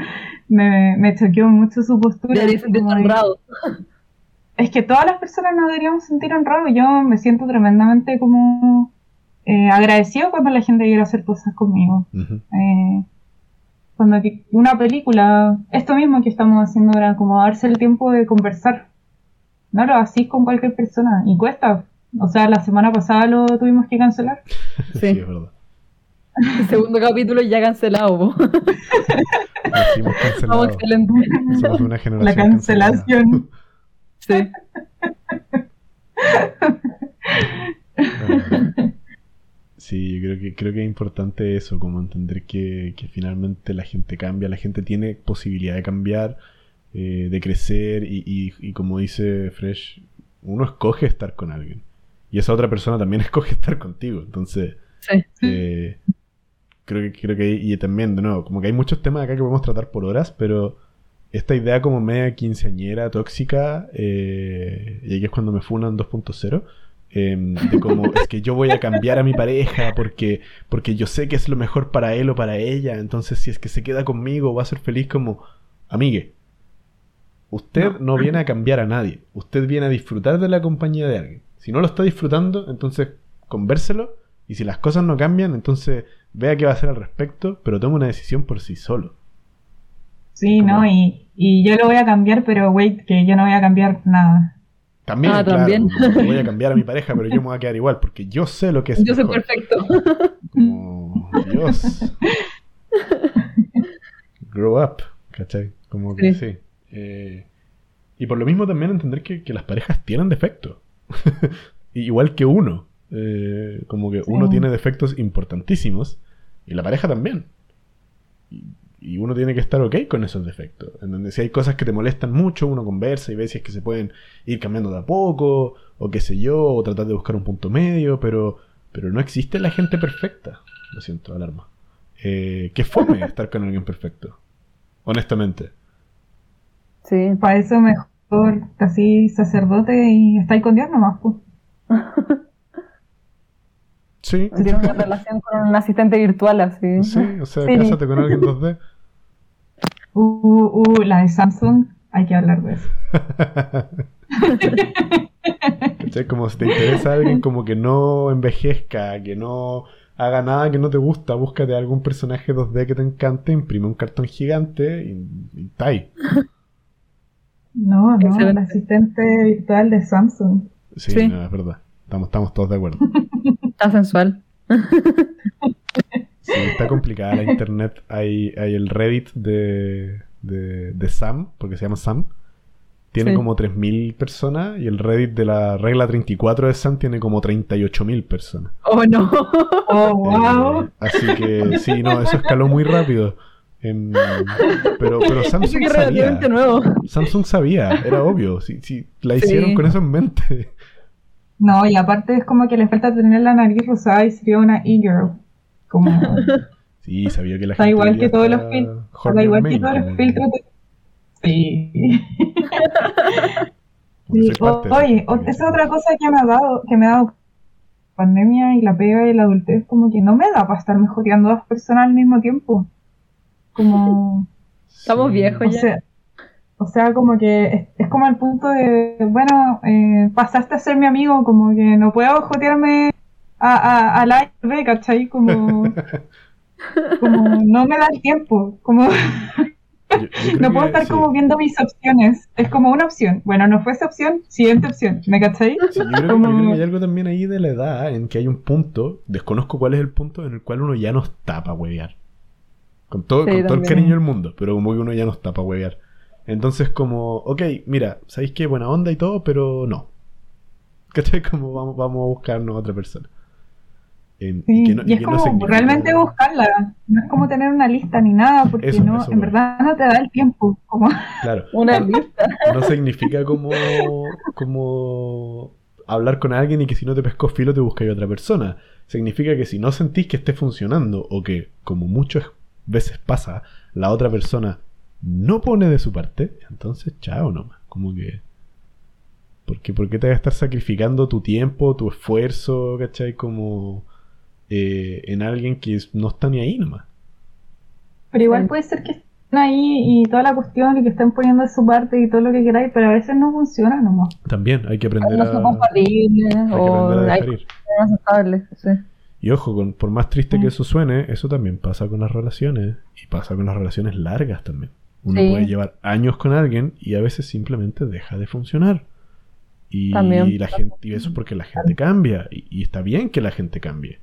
me, me choqueó mucho su postura. Como honrado. Es que todas las personas nos deberíamos sentir honrados. Yo me siento tremendamente como eh, agradecido cuando la gente quiere hacer cosas conmigo. Ujú. Eh, cuando que- una película, esto mismo que estamos haciendo ahora, como darse el tiempo de conversar. No lo así con cualquier persona. Y cuesta. O sea, la semana pasada lo tuvimos que cancelar. Sí, Sí. es verdad. El segundo capítulo ya cancelado. po. Decimos cancelado. Vamos, excelente. Somos de una generación La cancelación. Sí. Sí, yo creo que, creo que es importante eso, como entender que, que finalmente la gente cambia, la gente tiene posibilidad de cambiar, eh, de crecer y, y- y como dice Fresh, uno escoge estar con alguien y esa otra persona también escoge estar contigo, entonces Sí. eh, creo que creo que y también de nuevo como que hay muchos temas acá que podemos tratar por horas pero esta idea como media quinceañera tóxica eh, y aquí es cuando me funan 2.0 em, de como es que yo voy a cambiar a mi pareja porque porque yo sé que es lo mejor para él o para ella entonces si es que se queda conmigo va a ser feliz como amigue usted no viene a cambiar a nadie usted viene a disfrutar de la compañía de alguien si no lo está disfrutando entonces convérselo y si las cosas no cambian, entonces vea qué va a hacer al respecto, pero tome una decisión por sí solo. Sí, Como- ¿no? Y, y yo lo voy a cambiar, pero wait, que yo no voy a cambiar nada. También, Ah, claro, también. como voy a cambiar a mi pareja, pero yo me voy a quedar igual, porque yo sé lo que es Yo soy mejor. perfecto. Como, Dios. Grow up, ¿cachai? Como que sí. Sí. Eh, y por lo mismo también entender que, que las parejas tienen defectos. Igual que uno. Eh, como que Sí. uno tiene defectos importantísimos y la pareja también. Y, y uno tiene que estar ok con esos defectos. En donde si hay cosas que te molestan mucho, uno conversa y ve si es que se pueden ir cambiando de a poco, o qué sé yo, o tratar de buscar un punto medio, pero, pero no existe la gente perfecta. Lo siento, alarma. Eh, qué fome estar con alguien perfecto. Honestamente. Sí. Para eso mejor casi sacerdote y estáis con Dios nomás, pues. Sí. Tiene una relación con un asistente virtual así. Sí, o sea, Sí. cásate con alguien 2D. Uh, uh, uh, la de Samsung, hay que hablar de eso. ¿Cachai? Como si te interesa alguien como que no envejezca, que no haga nada que no te gusta, búscate algún personaje 2D que te encante, imprime un cartón gigante y, y está ahí. No, no, el asistente virtual de Samsung. Sí, Sí. no, es verdad. Estamos, estamos todos de acuerdo. Está sensual. Sí, está complicada la internet. Hay, hay el Reddit de, de, de Sam, porque se llama Sam. Tiene Sí. como 3.000 personas y el Reddit de la regla 34 de Sam tiene como 38.000 personas. Oh, no. Oh, wow. Eh, así que sí, no, eso escaló muy rápido. Em, pero, Samsung es sabía. nuevo. Samsung sabía, era obvio. Si, si la Sí. hicieron con eso en mente. No, y aparte es como que le falta tener la nariz rosada y sería una e-girl. Como, Sí, sabía que la Da gente. igual ya que todos los está fil- horny da igual que todos los filtros de... Sí. Sí, o- oye, o- esa es otra cosa que me ha dado, que me ha dado pandemia y la pega y la adultez, como que no me da para estar mejoreando a dos personas al mismo tiempo. Como, Estamos Sí. viejos o ya. sea, o sea, como que es, es como el punto de, bueno, eh, pasaste a ser mi amigo, como que no puedo jotearme a, a, a la B, ¿cachai? Como, como no me da el tiempo, como Yo- yo creo no puedo que estar sí. como viendo mis opciones. Es como una opción. Bueno, no fue esa opción, siguiente opción. ¿Me cachai? Sí, yo, creo, que- Como- yo creo que hay algo también ahí de la edad en que hay un punto, desconozco cuál es el punto, en el cual uno ya no está para huevear. Con todo, Sí, con todo el cariño del mundo, pero como que uno ya no está para huevear. Entonces, como, ok, mira, sabéis que buena onda y todo, pero no. ¿Cachai? Como vamos, vamos a buscarnos a otra persona. Eh, Sí, y que no- y y es que como realmente buscarla. No es como tener una lista ni nada, porque Eso, no, eso, en bueno. verdad no te da el tiempo. Como, Claro, Una lista. no significa como, como hablar con alguien y que si no te pescó filo te buscáis otra persona. Significa que si no sentís que esté funcionando o que, como muchas veces pasa, la otra persona no pone de su parte, entonces chao nomás. Como que... Porque, ¿Por qué te vas a estar sacrificando tu tiempo, tu esfuerzo, ¿cachai? Como eh, en alguien que no está ni ahí nomás. pero igual puede ser que estén ahí y toda la cuestión y que estén poniendo de su parte y todo lo que queráis, pero a veces no funciona nomás. También hay que aprender No a, son compatibles hay que o aprender a dejar ir. Sí. Y ojo, con, por más triste que Mm. eso suene, eso también pasa con las relaciones. Y pasa con las relaciones largas también. Uno Sí. puede llevar años con alguien y a veces simplemente deja de funcionar. Y, También. la gente, y eso es porque la gente cambia. Y, y está bien que la gente cambie.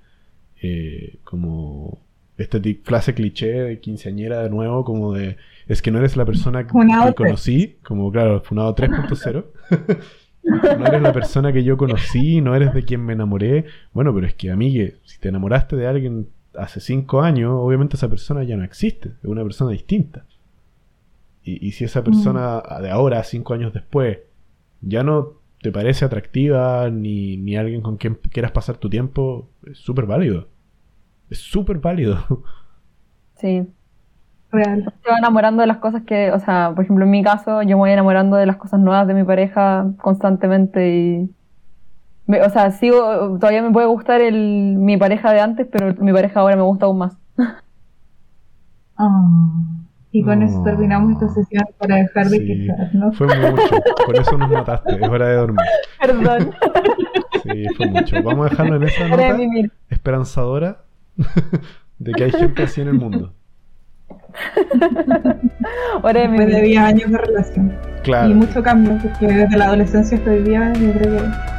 Eh, como ti- frase cliché de quinceañera de nuevo, como de es que no eres la persona que, que conocí, como claro, Funado 3.0. no eres la persona que yo conocí, no eres de quien me enamoré. Bueno, pero es que, amigue, si te enamoraste de alguien hace cinco años, obviamente esa persona ya no existe, es una persona distinta. Y, y si esa persona de ahora, cinco años después, ya no te parece atractiva ni, ni alguien con quien quieras pasar tu tiempo, es súper válido. Es súper válido. sí. Real. Se va enamorando de las cosas que, o sea, por ejemplo, en mi caso, yo me voy enamorando de las cosas nuevas de mi pareja constantemente y. me- o sea, sigo, todavía me puede gustar el, mi pareja de antes, pero mi pareja ahora me gusta aún más. Ah, y con eso Oh. terminamos esta sesión para dejar de Sí, quejarnos. Fue mucho. Con eso nos mataste. Es hora de dormir. Perdón. Sí, fue mucho. Vamos a dejarlo en esa nota esperanzadora de que hay gente así en el mundo. Hora de Después de vivir. 10 años de relación. Claro. Y mucho cambio, porque desde la adolescencia hasta hoy día yo creo que